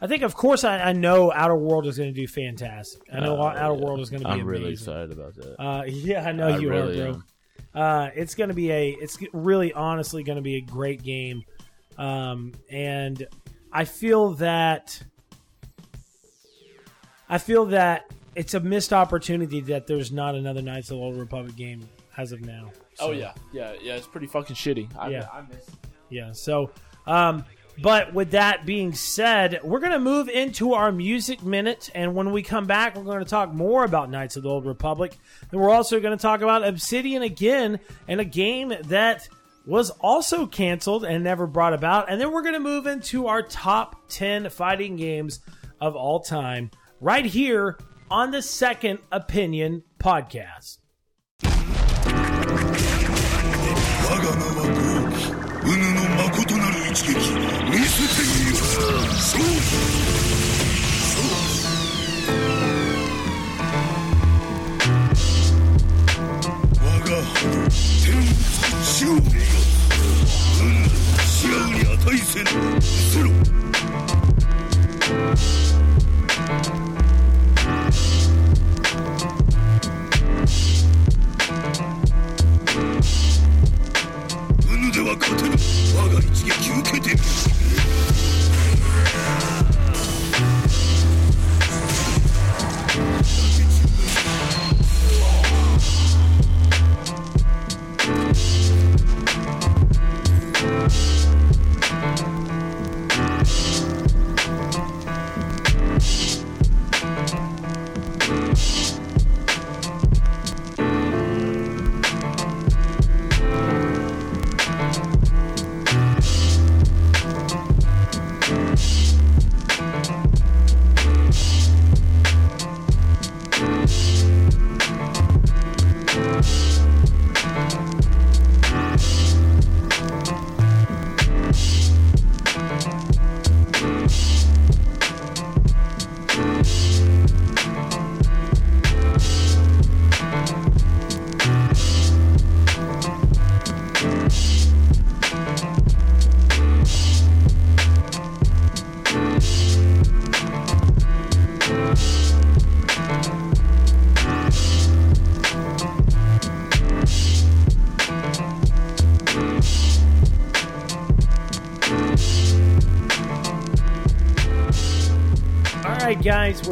A: I think, of course, I, I know Outer World is going to do fantastic. I know
C: Uh,
A: Outer
C: yeah.
A: World is going to be
C: I'm
A: amazing.
C: really excited about that.
A: Uh, yeah, I know
C: I
A: you
C: really
A: are, bro. Uh, it's going to be a. It's really, honestly, going to be a great game, um, and I feel that. I feel that it's a missed opportunity that there's not another Knights of the Old Republic game as of now.
C: oh yeah, yeah, yeah. It's pretty fucking shitty. I,
A: Yeah.
C: I miss.
A: yeah. So, um, but with that being said, we're going to move into our music minute. And when we come back, we're going to talk more about Knights of the Old Republic. And we're also going to talk about Obsidian again and a game that was also canceled and never brought about. And then we're going to move into our top 10 fighting games of all time right here on the Second Opinion podcast.
E: 我が一撃受けて
A: る。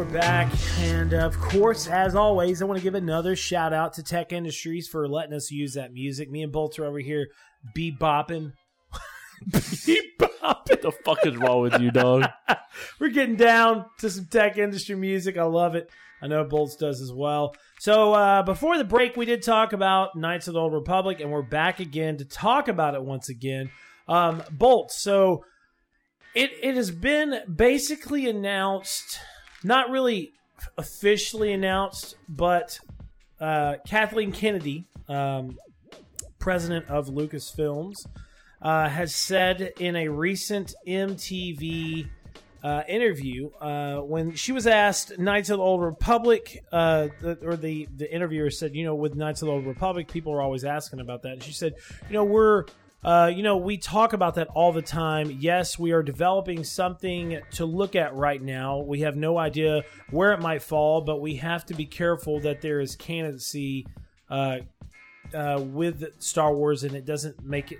A: We're back. And of course, as always, I want to give another shout out to Tech Industries for letting us use that music. Me and Bolt are over here bebopping. (laughs)
C: bopping. the fuck is wrong with you, dog? (laughs)
A: We're getting down to some tech industry music. I love it. I know Bolts does as well. So uh, before the break, we did talk about Knights of the Old Republic, and we're back again to talk about it once again. Um, Bolts. So it it has been basically announced, not really officially announced, but uh, Kathleen Kennedy, um, president of Lucasfilms, uh, has said in a recent MTV uh, interview uh, when she was asked Knights of the Old Republic, uh, the, or the the interviewer said, you know, with Knights of the Old Republic, people are always asking about that. And she said, you know, we're uh, you know, we talk about that all the time. Yes, we are developing something to look at right now. We have no idea where it might fall, but we have to be careful that there is candidacy uh, uh, with Star Wars, and it doesn't make it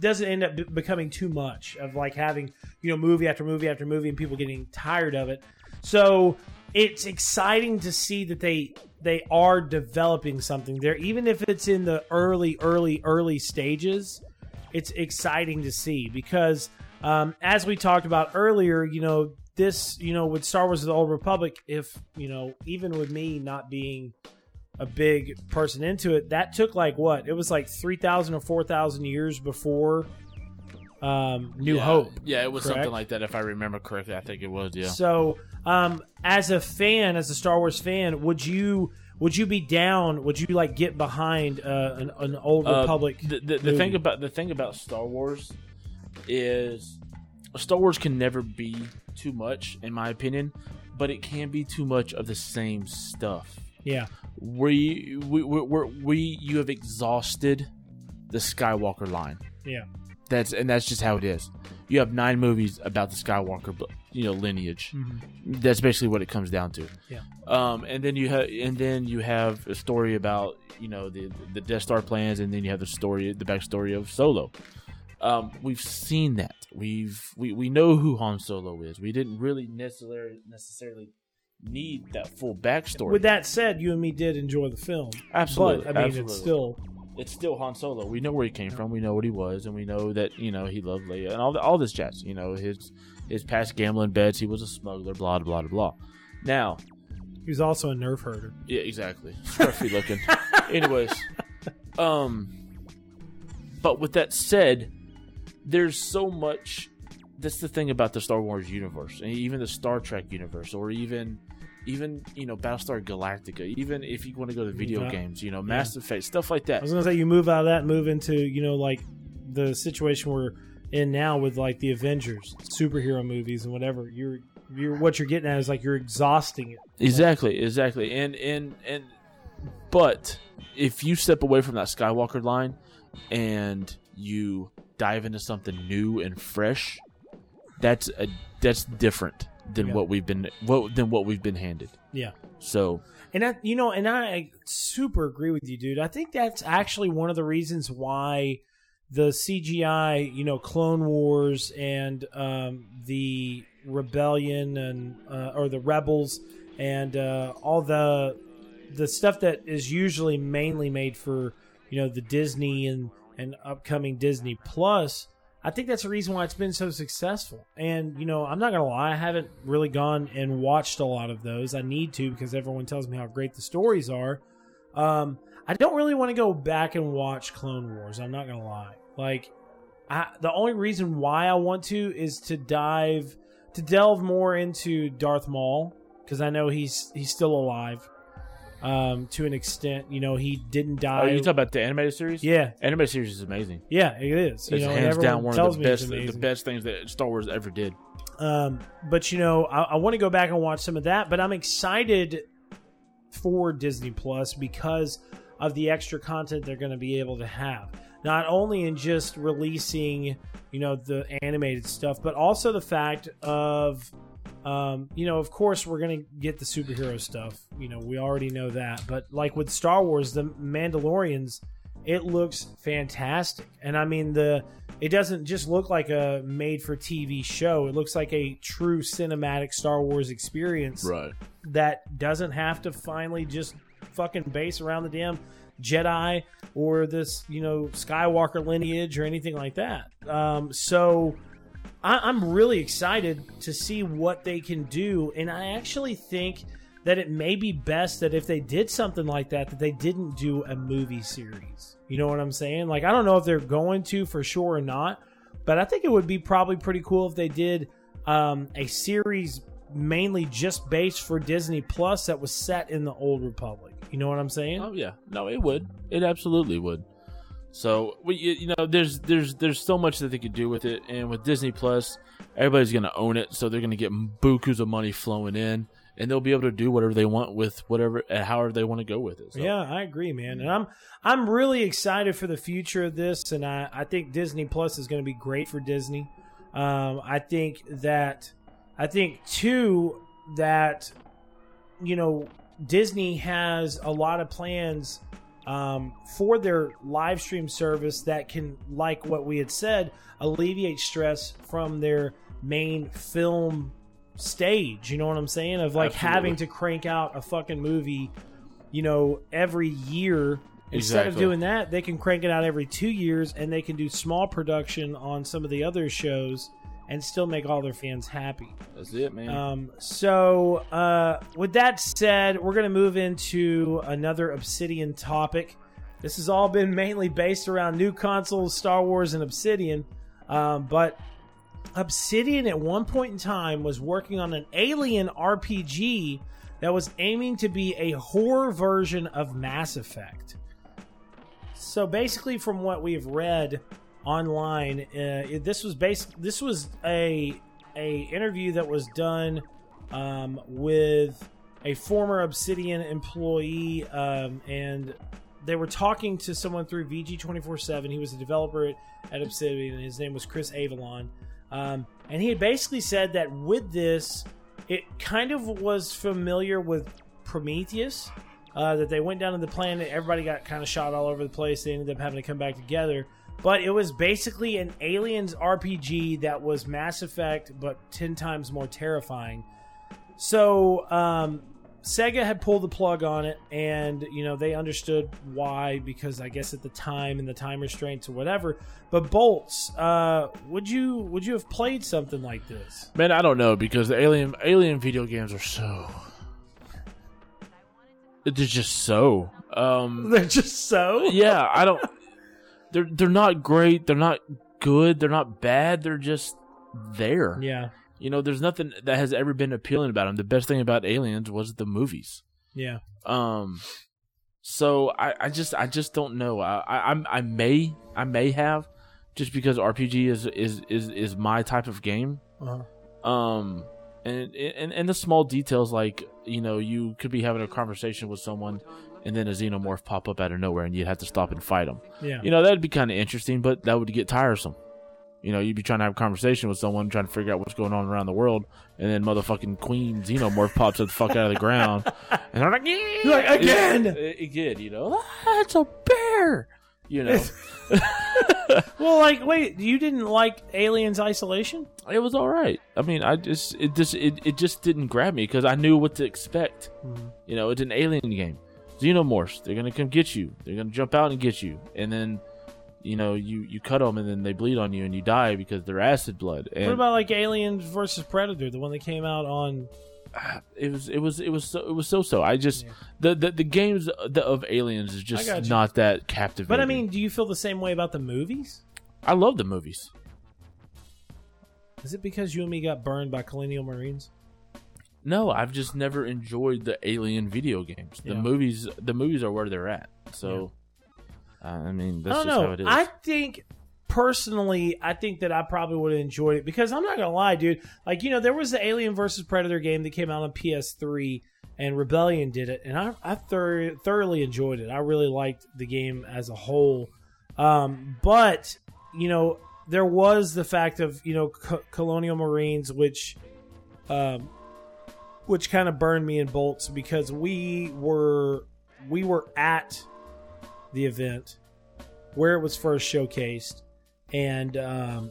A: doesn't end up becoming too much of like having you know movie after movie after movie and people getting tired of it. So it's exciting to see that they they are developing something there, even if it's in the early, early, early stages. It's exciting to see because, um, as we talked about earlier, you know this, you know, with Star Wars: The Old Republic, if you know, even with me not being a big person into it. That took like what? It was like three thousand or four thousand years before um, New
C: yeah.
A: Hope.
C: Yeah, it was
A: correct?
C: something like that. If I remember correctly, I think it was. Yeah.
A: So, um, as a fan, as a Star Wars fan, would you would you be down? Would you like get behind uh, an, an old
C: Uh,
A: Republic?
C: The, the, the thing about the thing about Star Wars is Star Wars can never be too much, in my opinion, but it can be too much of the same stuff.
A: yeah,
C: We we we we, we you have exhausted the Skywalker line.
A: yeah,
C: That's and that's just how it is. You have nine movies about the Skywalker, you know, lineage. That's basically what it comes down to.
A: Yeah.
C: Um, and then you have and then you have a story about you know the the Death Star plans, and then you have the story, the backstory of Solo. Um, we've seen that. We've we, we know who Han Solo is. We didn't really necessarily necessarily need that full backstory.
A: With that said, you and me did enjoy the film.
C: Absolutely,
A: but I mean,
C: absolutely.
A: it's still
C: it's still Han Solo. We know where he came from. We know what he was, and we know that you know he loved Leia and all the, all this jazz. You know his his past gambling bets. He was a smuggler. Blah blah blah blah. Now,
A: he was also a nerf herder.
C: yeah, exactly. Scruffy looking. (laughs) Anyways, um, but with that said, there's so much. That's the thing about the Star Wars universe, and even the Star Trek universe, or even even you know Battlestar Galactica. Even if you want to go to video
A: Yeah.
C: games, you know Mass Effect, stuff like that.
A: I was gonna say you move out of that move into you know like the situation we're in now with like the Avengers superhero movies and whatever. You're you're what you're getting at is like you're exhausting it.
C: Exactly, exactly. And and and but if you step away from that Skywalker line and you dive into something new and fresh, that's a that's different than
A: Yeah.
C: what we've been what than what we've been handed.
A: Yeah.
C: So
A: And I, you know, and I super agree with you, dude. I think that's actually one of the reasons why the CGI, you know, Clone Wars and um, the Rebellion and uh, or the Rebels and uh, all the the stuff that is usually mainly made for you know the Disney and and upcoming Disney Plus. I think that's the reason why it's been so successful. And you know, I'm not gonna lie, I haven't really gone and watched a lot of those. I need to because everyone tells me how great the stories are. Um, I don't really want to go back and watch Clone Wars. I'm not gonna lie. Like, I, the only reason why I want to is to dive to delve more into Darth Maul because I know he's he's still alive. Um, to an extent, you know, he didn't die.
C: oh, you talk about the animated series?
A: yeah,
C: Animated series is amazing.
A: yeah, it is. You
C: It's
A: know,
C: hands down one of the best the best things that Star Wars ever did.
A: Um, but you know, I, I want to go back and watch some of that. But I'm excited for Disney Plus because of the extra content they're going to be able to have. Not only in just releasing, you know, the animated stuff, but also the fact of, um, you know, of course we're going to get the superhero stuff. You know, we already know that. But like with Star Wars, the Mandalorians it looks fantastic. And I mean the it doesn't just look like a made for TV show. It looks like a true cinematic Star Wars experience
C: Right.
A: that doesn't have to finally just fucking base around the damn Jedi or this, you know, Skywalker lineage or anything like that. Um, so I, I'm really excited to see what they can do, and I actually think that it may be best that if they did something like that, that they didn't do a movie series. You know what I'm saying? Like I don't know if they're going to for sure or not, but I think it would be probably pretty cool if they did um, a series mainly just based for Disney Plus that was set in the Old Republic. You know what I'm saying?
C: Oh yeah, no, it would. It absolutely would. So we, you know, there's there's there's so much that they could do with it, and with Disney Plus, everybody's gonna own it, so they're gonna get bukus of money flowing in, and they'll be able to do whatever they want with whatever, uh, however they want to go with it. So,
A: Yeah, I agree, man. And I'm I'm really excited for the future of this, and I, I think Disney Plus is to be great for Disney. Um, I think that I think too that you know Disney has a lot of plans um, for their live stream service that can, like what we had said, alleviate stress from their main film stage. You know what I'm saying? Of like
C: Absolutely.
A: having to crank out a fucking movie, you know, every year. Instead of doing that, they can crank it out every two years, and they can do small production on some of the other shows and still make all their fans happy.
C: that's it, man.
A: Um, so, uh, with that said, we're going to move into another Obsidian topic. This has all been mainly based around new consoles, Star Wars, and Obsidian. Um, but Obsidian at one point in time was working on an alien RPG that was aiming to be a horror version of Mass Effect. So basically, from what we've read online, uh, this was bas- This was a a interview that was done um, with a former Obsidian employee, um, and they were talking to someone through VG twenty four seven. He was a developer at, at Obsidian, and his name was Chris Avellone. Um, and he had basically said that with this, it kind of was familiar with Prometheus. Uh, that they went down to the planet, everybody got kind of shot all over the place. They ended up having to come back together. But it was basically an aliens RPG that was Mass Effect, but ten times more terrifying. So um, Sega had pulled the plug on it, and you know they understood why because I guess at the time and the time restraints or whatever. But Bolts, uh, would you would you have played something like this?
C: Man, I don't know because the alien alien video games are so. They're just so. Um, (laughs)
A: They're just so
C: yeah, I don't. They're they're not great. They're not good. They're not bad. They're just there.
A: yeah
C: You know, there's nothing that has ever been appealing about them. The best thing about Aliens was the movies.
A: yeah.
C: Um, so I, I just I just don't know. I, I I'm- may I may have just because RPG is is is is my type of game.
A: Uh-huh.
C: Um, and and and the small details like you know you could be having a conversation with someone, and then a xenomorph pop up out of nowhere, and you'd have to stop and fight them.
A: Yeah.
C: You know that'd be kind of interesting, but that would get tiresome. You know, you'd be trying to have a conversation with someone, trying to figure out what's going on around the world, and then motherfucking Queen Xenomorph (laughs) pops up the fuck out of the ground, and they're like, yeah,
A: You're like, "Again!"
C: Again, you know, ah, it's a bear. You know, (laughs)
A: Well, like, wait, you didn't like Aliens Isolation?
C: it was all right. I mean, I just it just it, it just didn't grab me because I knew what to expect. You know, it's an alien game. Xenomorphs, they're gonna come get you. They're gonna jump out and get you, and then you know you you cut them and then they bleed on you and you die because they're acid blood. And
A: What about like Aliens versus Predator, the one that came out on? (sighs)
C: it was it was it was so it was so so. I just the, the the games uh, of of aliens is just not that captivating.
A: But I mean, do you feel the same way about the movies?
C: I love the movies.
A: Is it because you and me got burned by Colonial Marines?
C: No, I've just never enjoyed the Alien video games. The
A: Yeah.
C: movies, the movies are where they're at. So, uh, I mean, that's
A: I
C: just
A: don't know.
C: how it is.
A: I think personally, I think that I probably would have enjoyed it because I'm not gonna lie, dude. Like you know, there was the Alien versus Predator game that came out on PS3, and Rebellion did it, and I I thor- thoroughly enjoyed it. I really liked the game as a whole. Um, but you know, there was the fact of you know Co- Colonial Marines, which, um, which kind of burned me in bolts because we were we were at the event where it was first showcased, and um,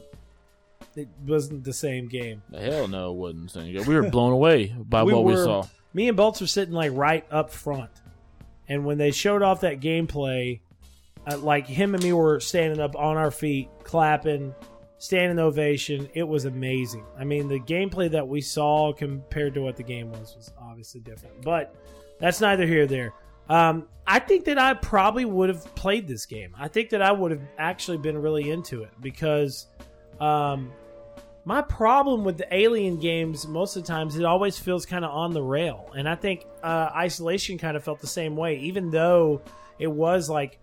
A: it wasn't the same game.
C: Hell no, it wasn't. Saying we were blown away by
A: We
C: what we saw.
A: Me and Bolts were sitting like right up front, and when they showed off that gameplay, uh, like him and me were standing up on our feet, clapping, standing ovation. It was amazing. I mean, the gameplay that we saw compared to what the game was was obviously different, but that's neither here nor there. Um, I think that I probably would have played this game. I think that I would have actually been really into it because um, my problem with the alien games most of the times it always feels kind of on the rail and i think uh, isolation kind of felt the same way even though it was like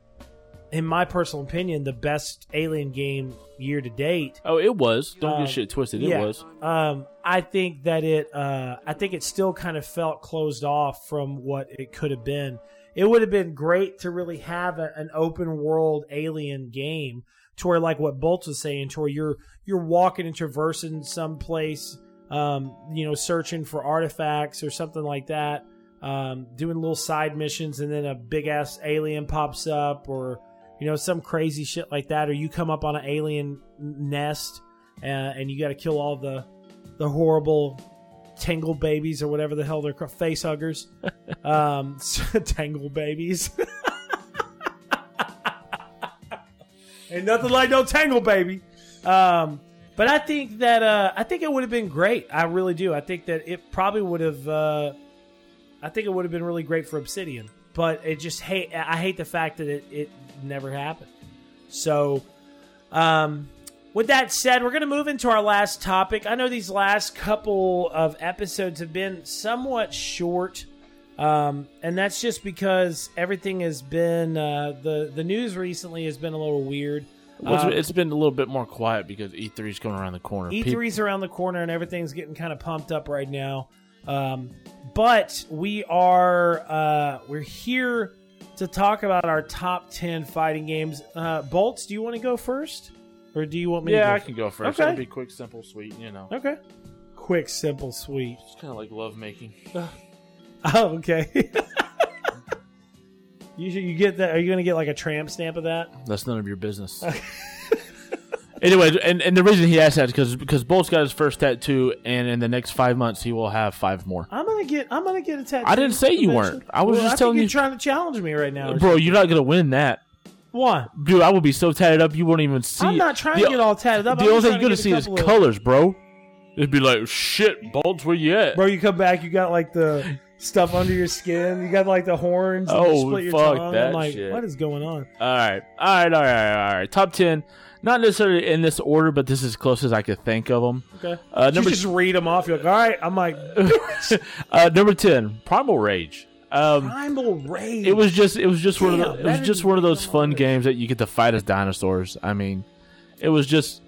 A: in my personal opinion the best alien game year to date
C: Oh, it was. Don't
A: Um,
C: get shit twisted. It
A: yeah.
C: was.
A: um, I think that it, uh, I think it still kind of felt closed off from what it could have been. It would have been great to really have a, an open world alien game to where, like what Bolt was saying, to where you're you're walking and traversing some place, um, you know, searching for artifacts or something like that, um, doing little side missions, and then a big ass alien pops up, or you know, some crazy shit like that, or you come up on an alien nest uh, and you got to kill all the the horrible tangle babies or whatever the hell they're called, face huggers, (laughs) um, (laughs) tangle babies. (laughs) Ain't nothing like no tangle baby. Um, but I think that uh, I think it would have been great. I really do. I think that it probably would have. Uh, I think it would have been really great for Obsidian. But it just hate. I hate the fact that it, it never happened. So, um, with that said, we're going to move into our last topic. I know these last couple of episodes have been somewhat short, um, and that's just because everything has been uh, the the news recently has been a little weird.
C: Well, it's- it's been a little bit more quiet because E3 is coming around the corner. Peop-
A: E3's around the corner and everything's getting kind of pumped up right now. Um, but we are uh, we're here to talk about our top ten fighting games. Uh, Bolts, do you want to go first, or do you want me?
C: To Yeah,
A: to
C: I can go first.
A: Okay.
C: It'll be quick, simple, sweet. You know,
A: Okay. Quick, simple, sweet.
C: it's kind of like love making. (laughs)
A: Oh, okay. (laughs) you should, you get that? Are you going to get like a tramp stamp of that?
C: That's none of your business. Anyway, and, and the reason he asked that is because because Bolt's got his first tattoo, and in the next five months he will have five more.
A: I'm gonna get. I'm gonna get a tattoo.
C: I didn't say you
A: eventually.
C: weren't. I was
A: Well,
C: just
A: think
C: telling
A: you're
C: you-
A: trying to challenge me right now,
C: Bro, you're not gonna win that,
A: Why?
C: dude. I would be so tatted up you won't even see.
A: I'm not trying
C: the,
A: to get all tatted up.
C: The
A: I'm
C: only thing you're gonna see
A: get
C: is
A: of-
C: colors, bro. It'd be like shit, Bolts. Where you at?
A: Bro, you come back, you got like the stuff under your skin. You got like the horns. and
C: Oh,
A: you split your
C: fuck
A: tongue.
C: that
A: I'm like,
C: shit.
A: what is going on?
C: All right, all right, all right, all right. Top ten, not necessarily in this order, but this is as close as I could think of them.
A: Okay.
C: Uh,
A: you
C: number
A: just read them off. You're like, all right. I'm like, (laughs)
C: uh, number ten, Primal Rage. Um,
A: primal rage.
C: it was just it was just one of the, it was just one of those fun
A: on.
C: games that you get to fight as dinosaurs. I mean, it was just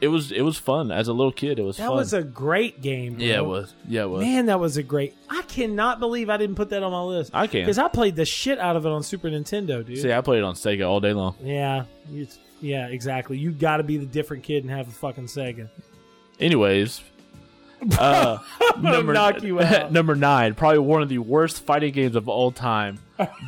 C: it was it was fun as a little kid. It was
A: that
C: fun.
A: was a great game. Bro.
C: yeah, it was. Yeah, it was.
A: Man, that was a great. I cannot believe I didn't put that on my list.
C: I can.
A: because I played the shit out of it on Super Nintendo, dude.
C: See, I played it on Sega all day long.
A: Yeah, you, yeah, exactly. You got to be the different kid and have a fucking Sega.
C: Anyways, (laughs) uh, number
A: knock you (laughs) out.
C: number nine, probably one of the worst fighting games of all time,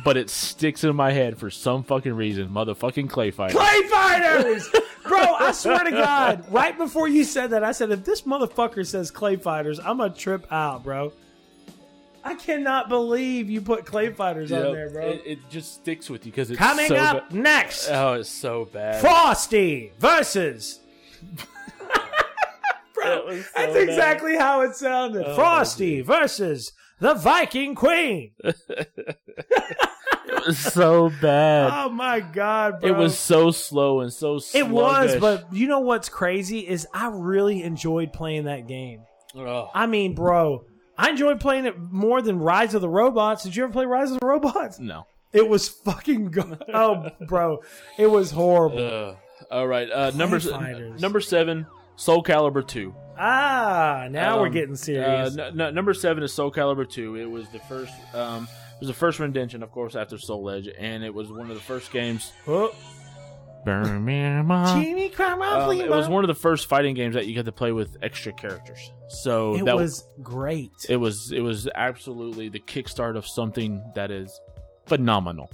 C: but it sticks in my head for some fucking reason. Motherfucking Clay Fighters.
A: Clay Fighters, (laughs) bro. I swear to God, right before you said that, I said if this motherfucker says Clay Fighters, I'm gonna trip out, bro. I cannot believe you put Clay Fighters on there, bro.
C: It, it just sticks with you because it's
A: Coming
C: so
A: up
C: ba-
A: next,
C: Oh, it's so bad.
A: Frosty versus. (laughs) Bro,
C: was so
A: that's
C: bad.
A: exactly how it sounded.
C: Oh,
A: Frosty versus the Viking Queen. (laughs) (laughs)
C: It was so bad.
A: Oh my god, bro.
C: it was so slow and so. Sluggish.
A: It was, but you know what's crazy is I really enjoyed playing that game.
C: Ugh.
A: I mean, bro, I enjoyed playing it more than Rise of the Robots. Did you ever play Rise of the Robots?
C: no.
A: It was fucking (laughs) good. Oh, bro, it was horrible.
C: Ugh. all right. Uh, number
A: Fighters.
C: number seven, Soul Calibur two.
A: ah, now we're
C: Um,
A: getting
C: Uh,
A: serious.
C: n- number seven is Soul Calibur two. It was the first. Um, it was the first rendition, of course, after Soul Edge, and it was one of the first games.
A: oh,
C: Burn me, ma.
A: Jimmy Crime,
C: Um, it was one of the first fighting games that you got to play with extra characters. So
A: It
C: that
A: was great.
C: it was it was absolutely the kickstart of something that is phenomenal.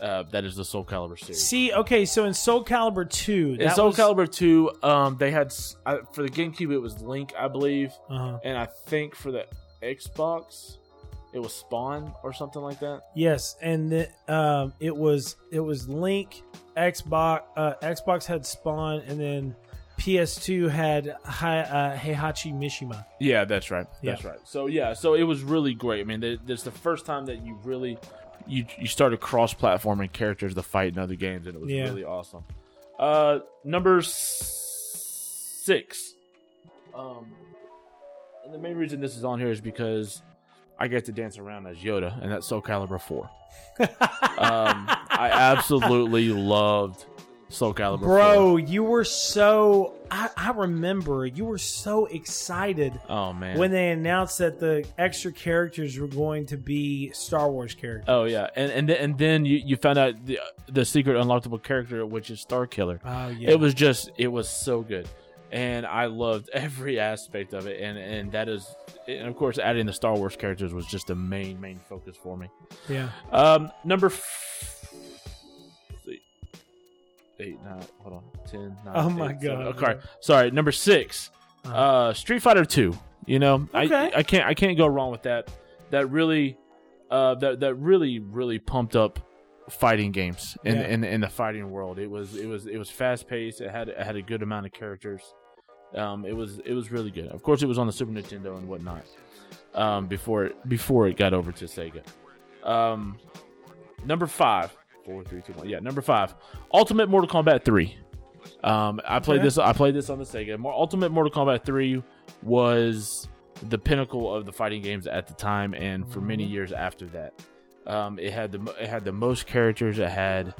C: Uh, that is the Soul Calibur series.
A: See, okay, so in Soul Calibur 2,
C: In
A: that
C: Soul
A: was,
C: Calibur 2, um, they had s- uh, for the GameCube it was Link, I believe,
A: Uh-huh.
C: and I think for the Xbox it was Spawn or something like that.
A: Yes, and the, um, it was it was Link, Xbox, uh, Xbox had Spawn, and then PS2 had Hi, uh, Heihachi Mishima.
C: Yeah, that's right. That's
A: Yeah.
C: right. So yeah, so it was really great. I mean, th- this is the first time that you really you you started cross-platforming characters to fight in other games, and it was
A: Yeah.
C: really awesome. Uh, number six. Um, and the main reason this is on here is because I get to dance around as Yoda, and that's Soul Calibur Four. (laughs) um, I absolutely loved Soul Calibur, 4.
A: Bro, you were so. I, I remember you were so excited
C: Oh man,
A: when they announced that the extra characters were going to be Star Wars characters.
C: Oh yeah, and and then, and then you, you found out the the secret unlockable character, which is Starkiller.
A: Oh, yeah.
C: It was just it was so good, and I loved (laughs) every aspect of it, and and that is, and of course, adding the Star Wars characters was just the main main focus for me.
A: yeah.
C: Um, number f- see, eight, nine, hold on, ten, nine,
A: Oh my
C: eight, seven.
A: God,
C: Okay, sorry, number 6
A: Uh-huh.
C: uh, Street Fighter Two. You know,
A: Okay.
C: I I can't I can't go wrong with that. That really, uh, that that really really pumped up fighting games in,
A: Yeah.
C: in in the fighting world. It was it was it was fast paced. It had it had a good amount of characters. Um, it was it was really good. Of course, it was on the Super Nintendo and whatnot. Um, before it before it got over to Sega. Um, number five, four, three, two, one. Yeah, number five, Ultimate Mortal Kombat Three. Um, I played
A: Okay.
C: this. I played this on the Sega. More Ultimate Mortal Kombat Three was the pinnacle of the fighting games at the time, and for many years after that. Um, it had the it had the most characters. It had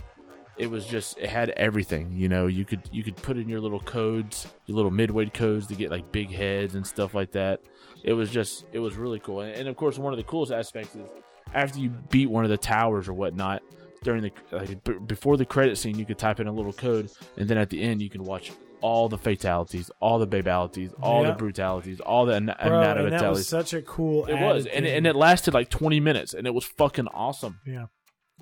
C: it was just it had everything. You know, you could you could put in your little codes, your little midway codes to get like big heads and stuff like that. It was just it was really cool. And, and of course, one of the coolest aspects is after you beat one of the towers or whatnot during the like, b- before the credit scene, you could type in a little code, and then at the end you can watch all the fatalities, all the babalities, all
A: Yeah.
C: the brutalities, all the an-
A: and that was such a cool.
C: It was, and, and it lasted like 20 minutes, and it was fucking awesome
A: yeah.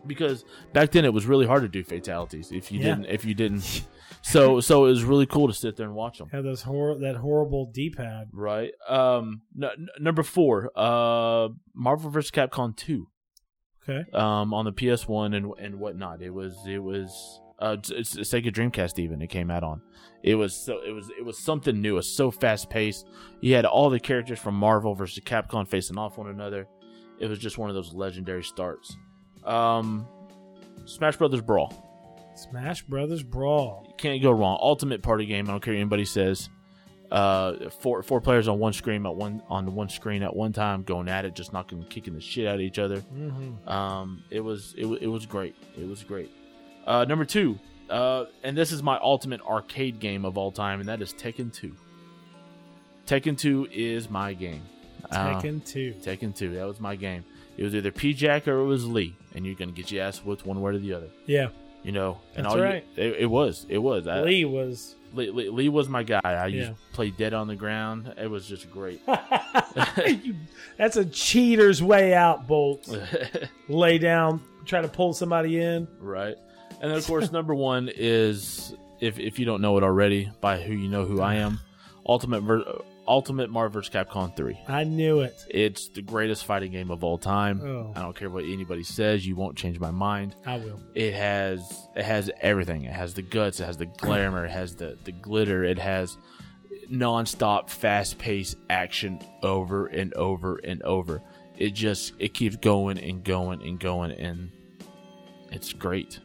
C: Because back then it was really hard to do fatalities if you
A: Yeah.
C: didn't if you didn't. So so it was really cool to sit there and watch them
A: Had those hor- that horrible D pad.
C: right. Um n- n- number four uh marvel vs capcom 2
A: Okay.
C: um on the ps1 and and whatnot. It was it was uh it's, it's sega dreamcast even it came out on. It was so it was it was something new. It was so fast paced you had all the characters from marvel versus capcom facing off one another. It was just one of those legendary starts um smash brothers brawl
A: Smash Brothers Brawl.
C: can't go wrong. Ultimate party game. I don't care what anybody says. Uh, four four players on one screen at one on one screen at one time, going at it, just knocking, kicking the shit out of each other.
A: Mm-hmm.
C: Um, it was it, it was great. It was great. Uh, number two, uh, and this is my ultimate arcade game of all time, and that is Tekken Two. Tekken Two is my game. Uh,
A: Tekken 2.
C: Tekken Two. That was my game. It was either P Jack or it was Lee, and you're gonna get your ass whipped one way or the other.
A: Yeah.
C: You know, and
A: That's
C: all you-
A: right.
C: it, it was. It was. I-
A: Lee was.
C: Lee, Lee, Lee was my guy. I used
A: Yeah.
C: to play dead on the ground. It was just great. (laughs)
A: You- That's a cheater's way out, Bolt. (laughs) Lay down, try to pull somebody in.
C: right. And then of course (laughs) number one is if if you don't know it already by who you know who I am, Ultimate Ver- Ultimate Marvel vs. Capcom Three.
A: I knew it.
C: It's the greatest fighting game of all time.
A: Oh.
C: I don't care what anybody says. You won't change my mind.
A: I will.
C: It has it has everything. It has the guts. It has the glamour. It has the the glitter. It has nonstop, fast paced action over and over and over. It just it keeps going and going and going, and it's great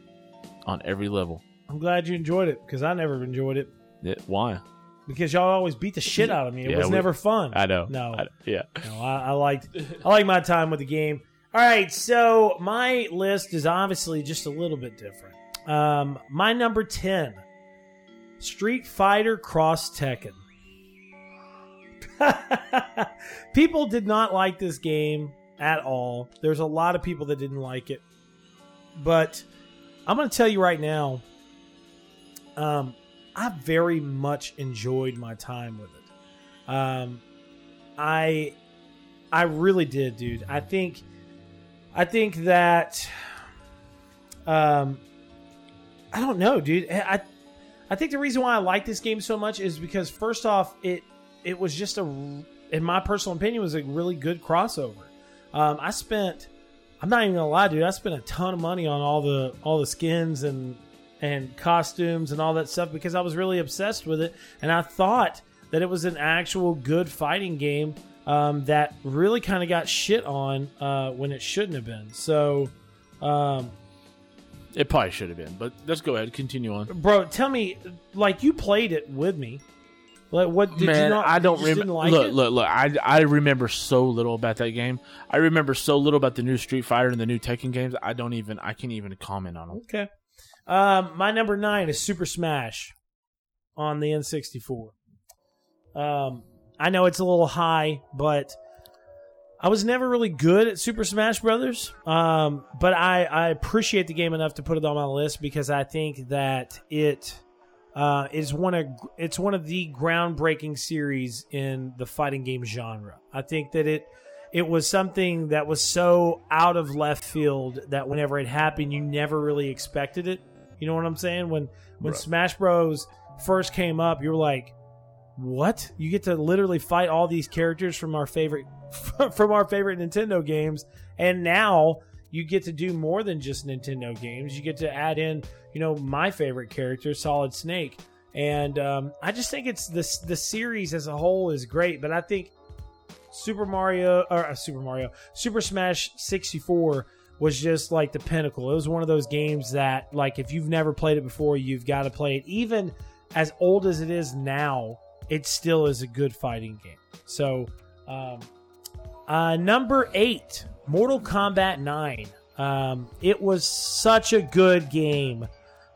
C: on every level.
A: I'm glad you enjoyed it because I never enjoyed it
C: It- why?
A: Because y'all always beat the shit out of me. It
C: Yeah,
A: was
C: we-
A: never fun.
C: I know.
A: No,
C: I- yeah.
A: no, I, I liked I like my time with the game. All right, so my list is obviously just a little bit different. Um, my number ten, Street Fighter Cross Tekken. (laughs) people did not like this game at all. There's a lot of people that didn't like it, but I'm going to tell you right now. Um, I very much enjoyed my time with it. Um, I I really did, dude. I think I think that um, I don't know, dude. I I think the reason why I like this game so much is because first off, it it was just a, in my personal opinion, was a really good crossover. Um, I spent, I'm not even gonna lie, dude. I spent a ton of money on all the all the skins and and costumes and all that stuff because I was really obsessed with it, and I thought that it was an actual good fighting game um, that really kind of got shit on uh, when it shouldn't have been. So, um,
C: It probably should have been, but let's go ahead. Continue on.
A: bro, tell me, like you played it with me. Like, what did
C: Man,
A: you not?
C: I don't
A: just didn't
C: remember.
A: like
C: look,
A: it?
C: look, look. I I remember so little about that game. I remember so little about the new Street Fighter and the new Tekken games. I don't even. I can't even comment on them.
A: Okay. Um, my number nine is Super Smash on the N64. Um, I know it's a little high, but I was never really good at Super Smash Brothers. Um, but I, I appreciate the game enough to put it on my list because I think that it uh, is one of it's one of the groundbreaking series in the fighting game genre. I think that it it was something that was so out of left field that whenever it happened, you never really expected it. You know what I'm saying? When when Smash Bros first came up, you were like, "What? You get to literally fight all these characters from our favorite (laughs) from our favorite Nintendo games, and now you get to do more than just Nintendo games. You get to add in, you know, my favorite character, Solid Snake." And um, I just think it's this the series as a whole is great, but I think Super Mario or uh, Super Mario, Super Smash 64 was just like the pinnacle. It was one of those games that like if you've never played it before, you've got to play it. Even as old as it is now, it still is a good fighting game. So, um, uh, number eight, Mortal Kombat 9. Um, it was such a good game.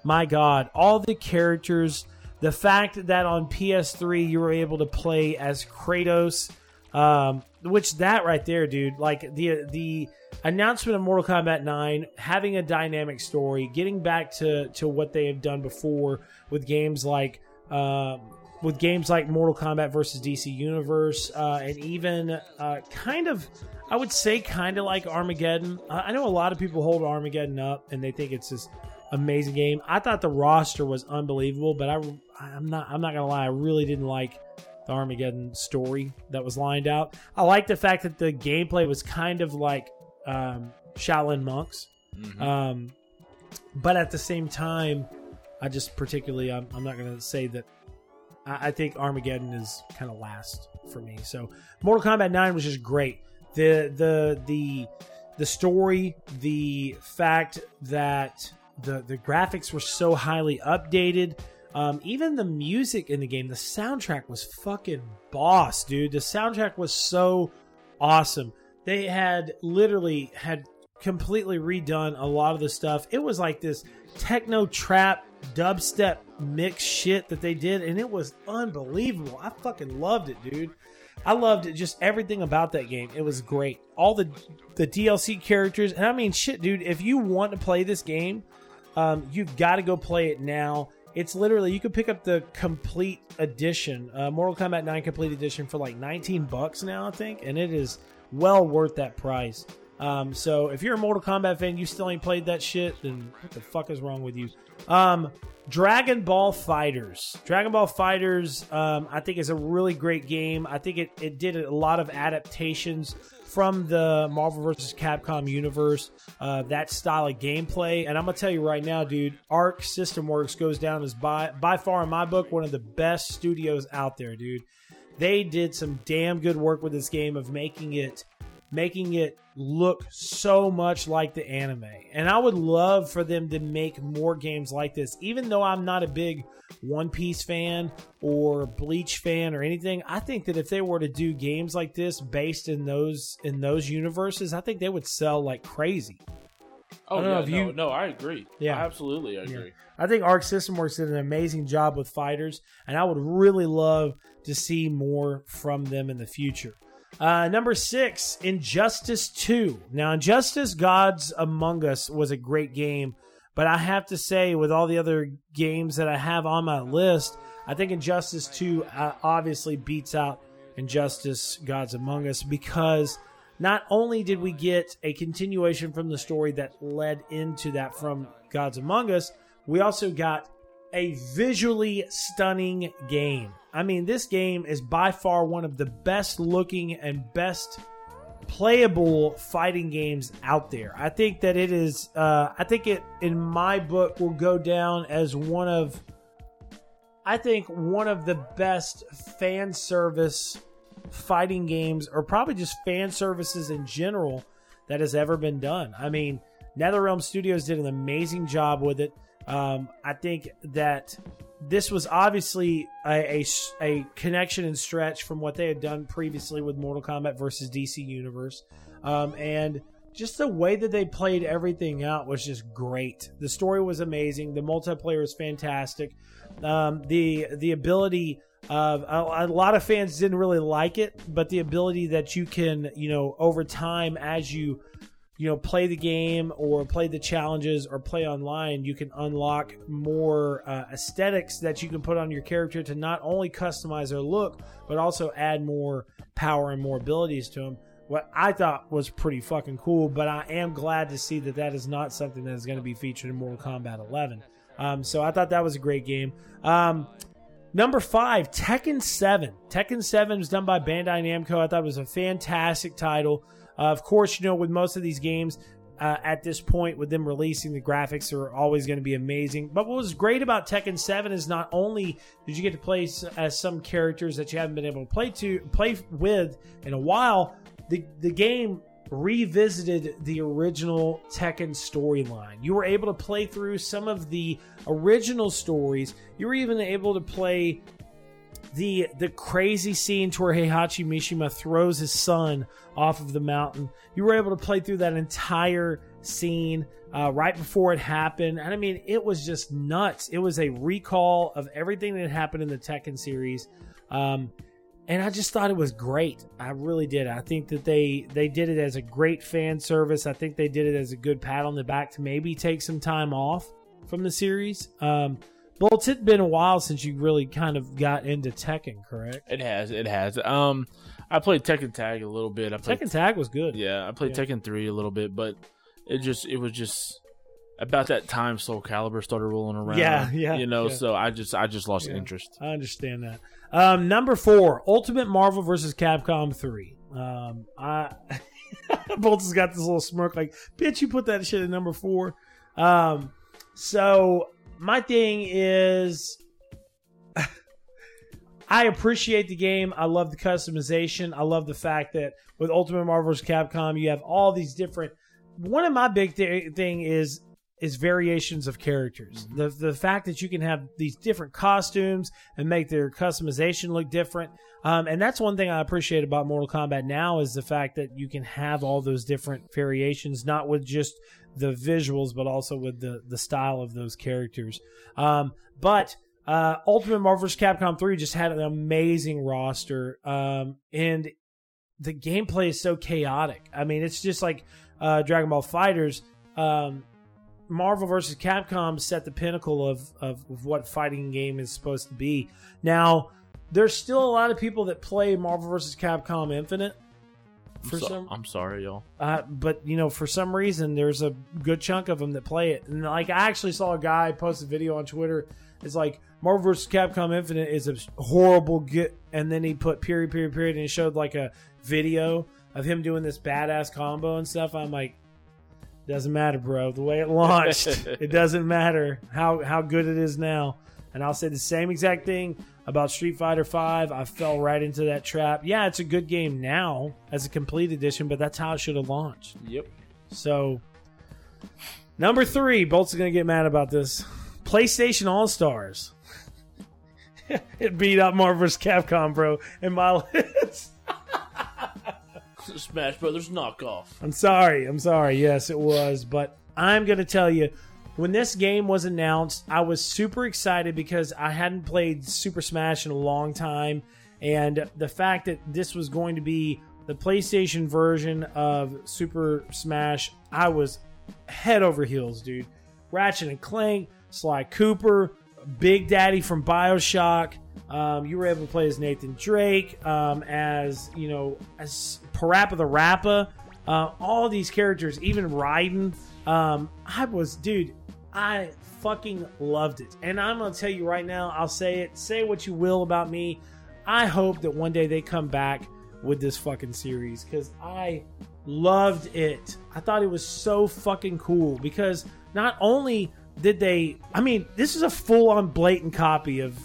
A: My God, all the characters, the fact that on PS3 you were able to play as Kratos, um, which that right there, dude, like the the announcement of Mortal Kombat 9, having a dynamic story, getting back to to what they have done before with games like um, with games like Mortal Kombat versus DC Universe, uh, and even uh, kind of, I would say, kind of like Armageddon. I I know a lot of people hold Armageddon up and they think it's this amazing game. I thought the roster was unbelievable, but I, I'm not, I'm not gonna lie, I really didn't like the Armageddon story that was lined out. I like the fact that the gameplay was kind of like um, Shaolin monks, um, but at the same time, I just particularly, I'm, I'm not gonna say that I I think Armageddon is kind of last for me. So Mortal Kombat 9 was just great. The the the the story, the fact that the the graphics were so highly updated, um, even the music in the game, the soundtrack was fucking boss, dude. The soundtrack was so awesome. They had literally had completely redone a lot of the stuff. It was like this techno trap dubstep mix shit that they did, and it was unbelievable. I fucking loved it, dude. I loved it, just everything about that game. It was great. All the the DLC characters, and I mean, shit, dude. If you want to play this game, um, you've got to go play it now. It's literally you can pick up the complete edition, uh, Mortal Kombat 9 complete edition for like 19 bucks now, I think, and it is well worth that price. Um, so if you're a Mortal Kombat fan, you still ain't played that shit, then what the fuck is wrong with you? Um, Dragon Ball FighterZ. Dragon Ball FighterZ, um, I think is a really great game. I think it, it did a lot of adaptations from the Marvel vs. Capcom universe, uh, that style of gameplay. And I'm gonna tell you right now, dude, Arc System Works goes down as by by far in my book one of the best studios out there, dude. They did some damn good work with this game of making it making it look so much like the anime. And I would love for them to make more games like this. Even though I'm not a big One Piece fan or Bleach fan or anything, I think that if they were to do games like this based in those in those universes, I think they would sell like crazy.
C: Oh
A: I don't
C: yeah,
A: know if
C: no,
A: you-
C: no, I agree.
A: Yeah.
C: absolutely, I agree.
A: I think Arc System Works did an amazing job with fighters, and I would really love to see more from them in the future. Uh, number six, Injustice 2. Now, Injustice Gods Among Us was a great game, but I have to say, with all the other games that I have on my list, I think Injustice 2 uh, obviously beats out Injustice Gods Among Us because not only did we get a continuation from the story that led into that from Gods Among Us, we also got a visually stunning game. I mean, this game is by far one of the best looking and best playable fighting games out there. I think that it is. Uh, I think it in my book will go down as one of. I think one of the best fan service fighting games, or probably just fan services in general, that has ever been done. I mean, NetherRealm Studios did an amazing job with it. Um, I think that this was obviously a, a, a connection and stretch from what they had done previously with Mortal Kombat versus DC Universe. Um, and just the way that they played everything out was just great. The story was amazing. The multiplayer is fantastic. Um, the the ability of a, a lot of fans didn't really like it, but the ability that you can you know over time as you you know play the game or play the challenges or play online you can unlock more uh, aesthetics that you can put on your character to not only customize their look but also add more power and more abilities to them what i thought was pretty fucking cool but i am glad to see that that is not something that is going to be featured in mortal kombat 11 um, so i thought that was a great game um, Number five, Tekken 7. Tekken 7 was done by Bandai Namco. I thought it was a fantastic title. Uh, of course, you know, with most of these games uh, at this point, with them releasing, the graphics are always going to be amazing. But what was great about Tekken 7 is not only did you get to play as some characters that you haven't been able to play to play with in a while, the the game revisited the original Tekken storyline. You were able to play through some of the original stories. You were even able to play the the crazy scene to where Heihachi Mishima throws his son off of the mountain. You were able to play through that entire scene uh, right before it happened, and I mean, it was just nuts. It was a recall of everything that happened in the Tekken series, um, and I just thought it was great. I really did. I think that they they did it as a great fan service. I think they did it as a good pat on the back to maybe take some time off from the series. Um, Bolts, it's been a while since you really kind of got into Tekken, correct?
C: It has, it has. Um, I played Tekken Tag a little bit. I played,
A: Tekken Tag was good.
C: yeah, I played
A: Yeah.
C: Tekken Three a little bit, but it just, it was just about that time Soul Calibur started rolling around.
A: Yeah, yeah,
C: You know,
A: yeah.
C: so I just, I just lost
A: Yeah.
C: interest.
A: I understand that. Um, number four, Ultimate Marvel versus Capcom 3. Um, I (laughs) Bolts has got this little smirk like, bitch, you put that shit at number four. Um, so my thing is (laughs) I appreciate the game. I love the customization. I love the fact that with Ultimate Marvel vs. Capcom, you have all these different. One of my big th- thing is is variations of characters. Mm-hmm. The the fact that you can have these different costumes and make their customization look different. Um, and that's one thing I appreciate about Mortal Kombat now is the fact that you can have all those different variations, not with just the visuals, but also with the the style of those characters. Um, but uh, Ultimate Marvel vs. Capcom 3 just had an amazing roster. Um, and the gameplay is so chaotic. I mean, it's just like uh, Dragon Ball FighterZ. Um, Marvel vs. Capcom set the pinnacle of, of, of what fighting game is supposed to be. Now, there's still a lot of people that play Marvel vs. Capcom Infinite.
C: I'm,
A: For
C: so-
A: some,
C: I'm sorry, y'all.
A: uh, but you know, for some reason, there's a good chunk of them that play it. And like, I actually saw a guy post a video on Twitter. It's like Marvel vs. Capcom Infinite is a horrible get, and then he put period, period, period, and he showed like a video of him doing this badass combo and stuff. I'm like, doesn't matter, bro. The way it launched, (laughs) it doesn't matter how how good it is now. And I'll say the same exact thing about Street Fighter V. I fell right into that trap. Yeah, it's a good game now as a complete edition, but that's how it should have launched.
C: Yep.
A: So, number three, Bolt's gonna get mad about this. PlayStation All Stars. (laughs) it beat up Marvel vs. Capcom, bro, in my (laughs) list.
C: Smash Brothers knockoff.
A: I'm sorry. I'm sorry. Yes, it was. But I'm going to tell you, when this game was announced, I was super excited because I hadn't played Super Smash in a long time. And the fact that this was going to be the PlayStation version of Super Smash, I was head over heels, dude. Ratchet and Clank, Sly Cooper, Big Daddy from Bioshock. Um, you were able to play as Nathan Drake, um, as you know, as PaRappa the Rapper, uh, all these characters, even Raiden. Um, I was, dude, I fucking loved it. And I'm gonna tell you right now, I'll say it. Say what you will about me. I hope that one day they come back with this fucking series because I loved it. I thought it was so fucking cool because not only did they, I mean, this is a full on blatant copy of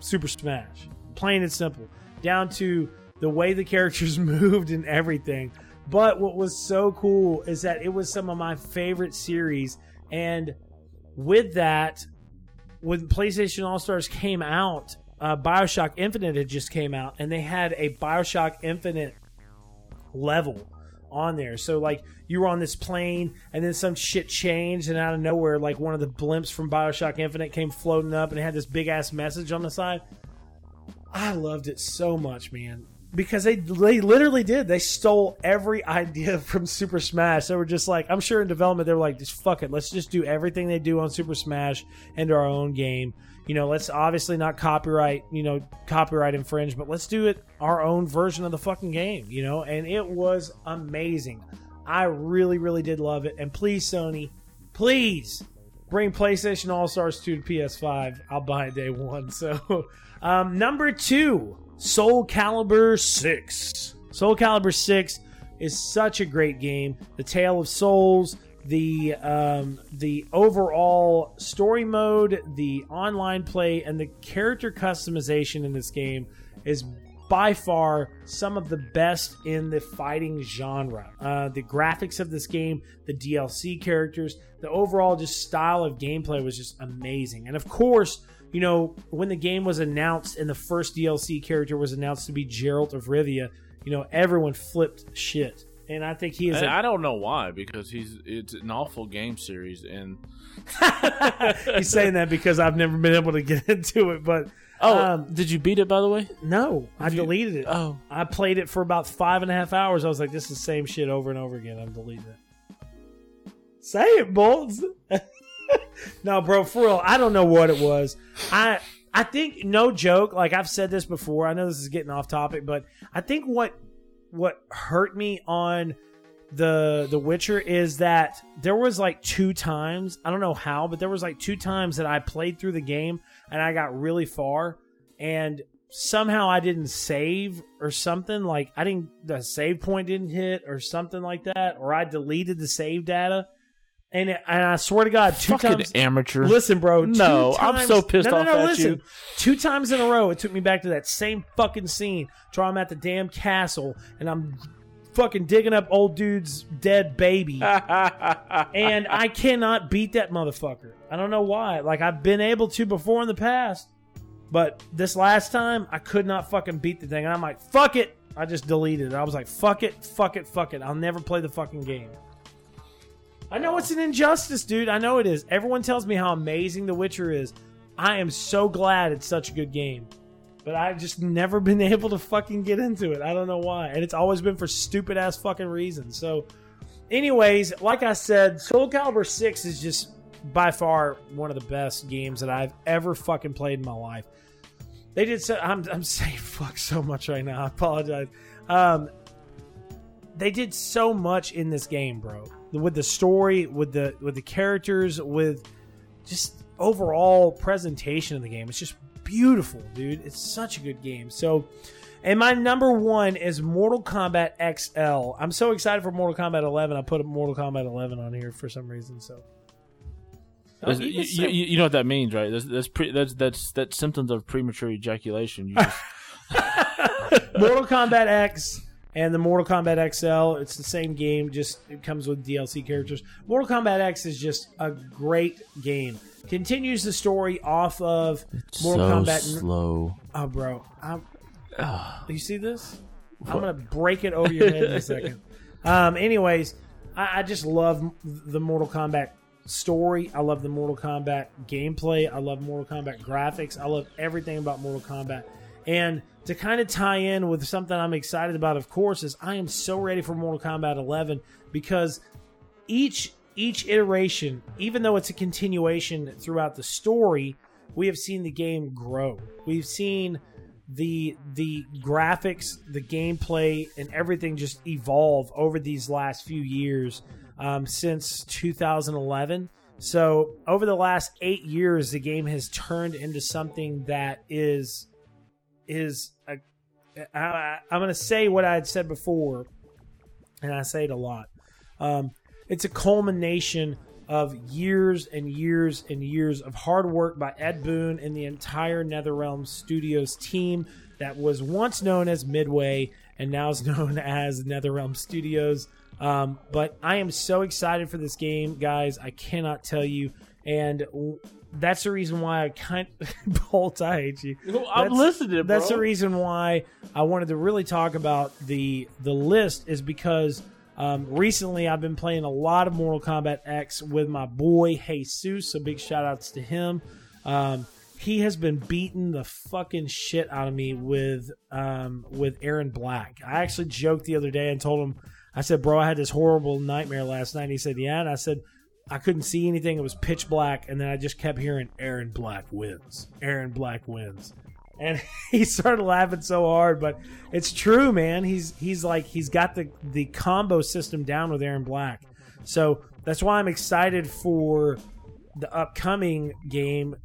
A: Super Smash, plain and simple, down to the way the characters (laughs) moved and everything. But what was so cool is that it was some of my favorite series. And with that, when PlayStation All Stars came out, uh, Bioshock Infinite had just came out, and they had a Bioshock Infinite level on there. So like you were on this plane, and then some shit changed, and out of nowhere, like one of the blimps from Bioshock Infinite came floating up, and it had this big ass message on the side. I loved it so much, man. Because they they literally did. They stole every (laughs) idea from Super Smash. They were just like, I'm sure in development they were like, just fuck it. Let's just do everything they do on Super Smash into our own game. You know, let's obviously not copyright, you know, copyright infringe, but let's do it our own version of the fucking game, you know? And it was amazing. I really, really did love it. And please, Sony, please bring PlayStation All Stars 2 to PS5. I'll buy it day one. (laughs) So, um, number two, Soul Calibur 6. Soul Calibur 6 is such a great game. The Tale of Souls, the um, the overall story mode, the online play, and the character customization in this game is by far some of the best in the fighting genre. Uh, the graphics of this game, the DLC characters, the overall just style of gameplay was just amazing. And of course, you know, when the game was announced and the first DLC character was announced to be Geralt of Rivia, you know, everyone flipped shit. And I think he is. A-
C: I don't know why because he's it's an awful game series and (laughs)
A: He's saying that because I've never been able to get (laughs) into it, but
C: oh
A: um,
C: did you beat it by the way?
A: no, I
C: you-
A: deleted it.
C: Oh.
A: I played it for about five and a half hours. I was like, this is the same shit over and over again. I'm deleting it. Say it, Bolts. (laughs) (laughs) no, bro, for real. I don't know what it was. I I think no joke. Like I've said this before. I know this is getting off topic, but I think what what hurt me on the The Witcher is that there was like two times. I don't know how, but there was like two times that I played through the game and I got really far and somehow I didn't save or something like I didn't the save point didn't hit or something like that or I deleted the save data and and I swear to God two
C: Fucking
A: times
C: amateur.
A: Listen, bro. two
C: No, I'm so pissed
A: no, no,
C: off
A: no,
C: at
A: listen.
C: you.
A: Two times in a row, it took me back to that same fucking scene. To where I'm at the damn castle and I'm fucking digging up old dude's dead baby, (laughs) and I cannot beat that motherfucker. I don't know why. Like I've been able to before in the past, but this last time I could not fucking beat the thing. And I'm like, fuck it. I just deleted it. I was like, fuck it, fuck it, fuck it. I'll never play the fucking game. I know it's an injustice, dude. I know it is. Everyone tells me how amazing The Witcher is. I am so glad it's such a good game. But I've just never been (laughs) able to fucking get into it. I don't know why. And it's always been for stupid ass fucking reasons. So, anyways, like I said, Soul Calibur 6 is just by far one of the best games that I've ever fucking played in my life. They did so. I'm, I'm (laughs) saying fuck so much right now. I apologize. Um, they did so much in this game, bro. With the story, with the with the characters, with just overall presentation of the game. It's just beautiful, dude. It's such a good game. So, and my number one is Mortal Kombat XL. I'm so excited for Mortal Kombat 11. I put Mortal Kombat 11 on here for some reason. So, You
C: you, you- you know what that means, right? That's that's pre, that's that's that's symptoms of premature ejaculation. You just, (laughs)
A: Mortal Kombat X and the Mortal Kombat XL. It's the same game, just it comes with DLC characters. Mortal Kombat X is just a great game. Continues the story off of Mortal Kombat.
C: slow.
A: Oh, bro, I'm, you see this? I'm gonna break it over your head in a second. (laughs) Um, anyways, I, I just love the Mortal Kombat story. I love the Mortal Kombat gameplay. I love Mortal Kombat graphics. I love everything about Mortal Kombat. And to kind of tie in with something I'm excited about, of course, is I am so ready for Mortal Kombat 11 because each each iteration, even though it's a continuation throughout the story, we have seen the game grow. We've seen the the graphics, the gameplay, and everything just evolve over these last few years um, since 2011. So over the last eight years, the game has turned into something that is is I'm going to say what I had said before, and I say it a lot. Um, it's a culmination of years and years and years of hard work by Ed Boon and the entire NetherRealm Studios team that was once known as Midway and now is (laughs) known as NetherRealm Studios. Um, but I am so excited for this game, guys. I cannot tell you. And that's the reason why I kind (laughs) Bolt, I hate you.
C: I'm
A: That's-
C: listening,
A: That's the reason why I wanted to really talk about the the list is because um, recently I've been playing a lot of Mortal Kombat X with my boy Jesus. So big shout outs to him. Um, he has been beating the fucking shit out of me with um, with Erron Black. I actually joked the other day and told him, I said, "Bro, I had this horrible nightmare last night." And he said, "Yeah," and I said. I couldn't see anything. It was pitch black, and then I just kept hearing Erron Black wins. Erron Black wins. And (laughs) he started laughing so hard but it's true man. He's he's like he's got the the combo system down with erron black. So that's why i'm excited for the upcoming game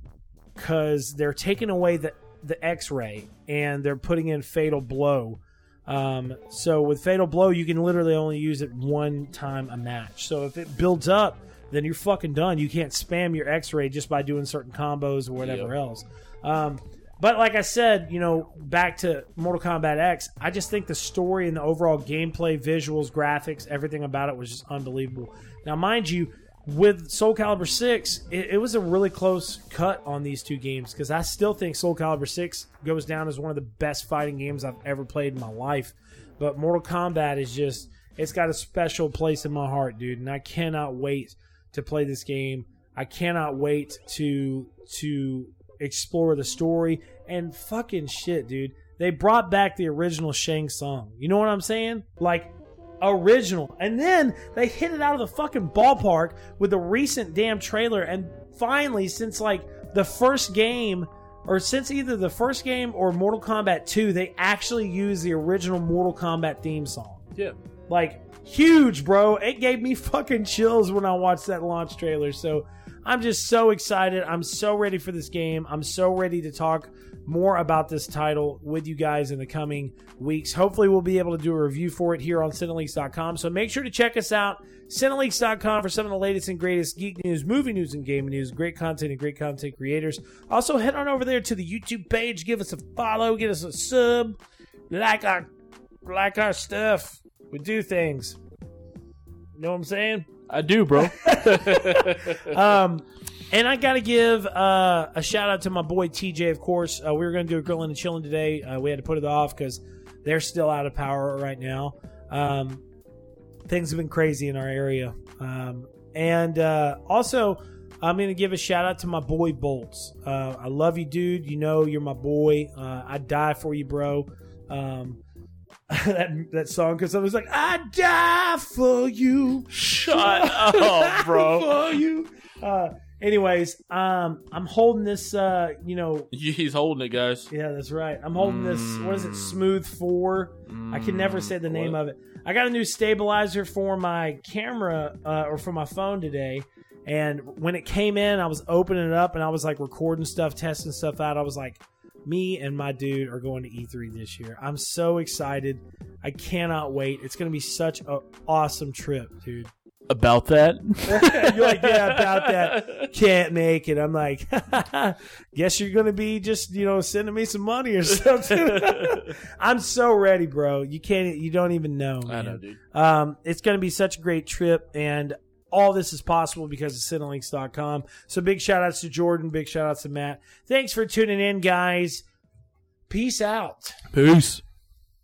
A: because they're taking away the the x-ray and they're putting in fatal blow. Um, so with fatal blow you can literally only use it one time a match. So if it builds up then you're fucking done you can't spam your x-ray just by doing certain combos or whatever
C: Yep.
A: else um, but like I said, you know, back to Mortal Kombat X, I just think the story and the overall gameplay, visuals, graphics, everything about it was just unbelievable. Now, mind you, with Soul Calibur 6, it, it was a really close cut on these two games because I still think Soul Calibur 6 goes down as one of the best fighting games I've ever played in my life. But Mortal Kombat is just, it's got a special place in my heart, dude, and I cannot wait to play this game. I cannot wait to to explore the story and fucking shit, dude. They brought back the original Shang Tsung. You know what I'm saying? Like original. And then they hit it out of the fucking ballpark with the recent damn trailer and finally since like the first game or since either the first game or Mortal Kombat 2, they actually used the original Mortal Kombat theme song.
C: Yeah.
A: Like huge, bro. It gave me (laughs) fucking chills when I watched that launch trailer. So I'm just so excited. I'm so ready for this game. I'm so ready to talk more about this title with you guys in the coming weeks. Hopefully, we'll be able to do a review for it here on Cinelinx.com. So make sure to check us out, Cinelinx.com, for some of the latest and greatest geek news, movie news, and gaming news. Great content and great content creators. Also, head on over there to the YouTube page. Give us a follow. Give us a sub. Like our like our stuff. We do things. You know what I'm saying?
C: I do, bro. (laughs) (laughs)
A: Um, and I got to give uh, a shout out to my boy TJ. Of course, uh, we were going to do a grilling and chilling today. Uh, we had to put it off because they're still out of power right now. Um, things have been crazy in our area. Um, and uh, also, I'm going to give a shout out to my boy Bolts. Uh, I love you, dude. You know you're my boy. Uh, I die for you, bro. Um, (laughs) that that song because I was like, I die for you.
C: Shut (laughs) up, bro.
A: for you. Uh, anyways, um, I'm holding this. Uh, you know,
C: He's holding it, guys.
A: yeah, that's right. I'm holding this. What is it? Smooth Four. I can never say the name
C: what?
A: of it. I got a new stabilizer for my camera uh, or for my phone today. And when it came in, I was opening it up and I was like recording stuff, testing stuff out. I was like, me and my dude are going to E3 this year. I'm so excited. I cannot wait. It's going to be such an awesome trip, dude.
C: About that? (laughs)
A: you're like, yeah, (laughs) about that. Can't make it. I'm like, (laughs) guess you're gonna be just, you know, sending me some money or something. I'm so ready, bro. You can't, you don't even know.
C: I know, dude.
A: Um, it's gonna be such a great trip, and all this is possible because of Cinelinx.com. So big shout outs to Jordan. Big shout outs to Matt. Thanks for tuning in, guys. Peace out.
C: Peace.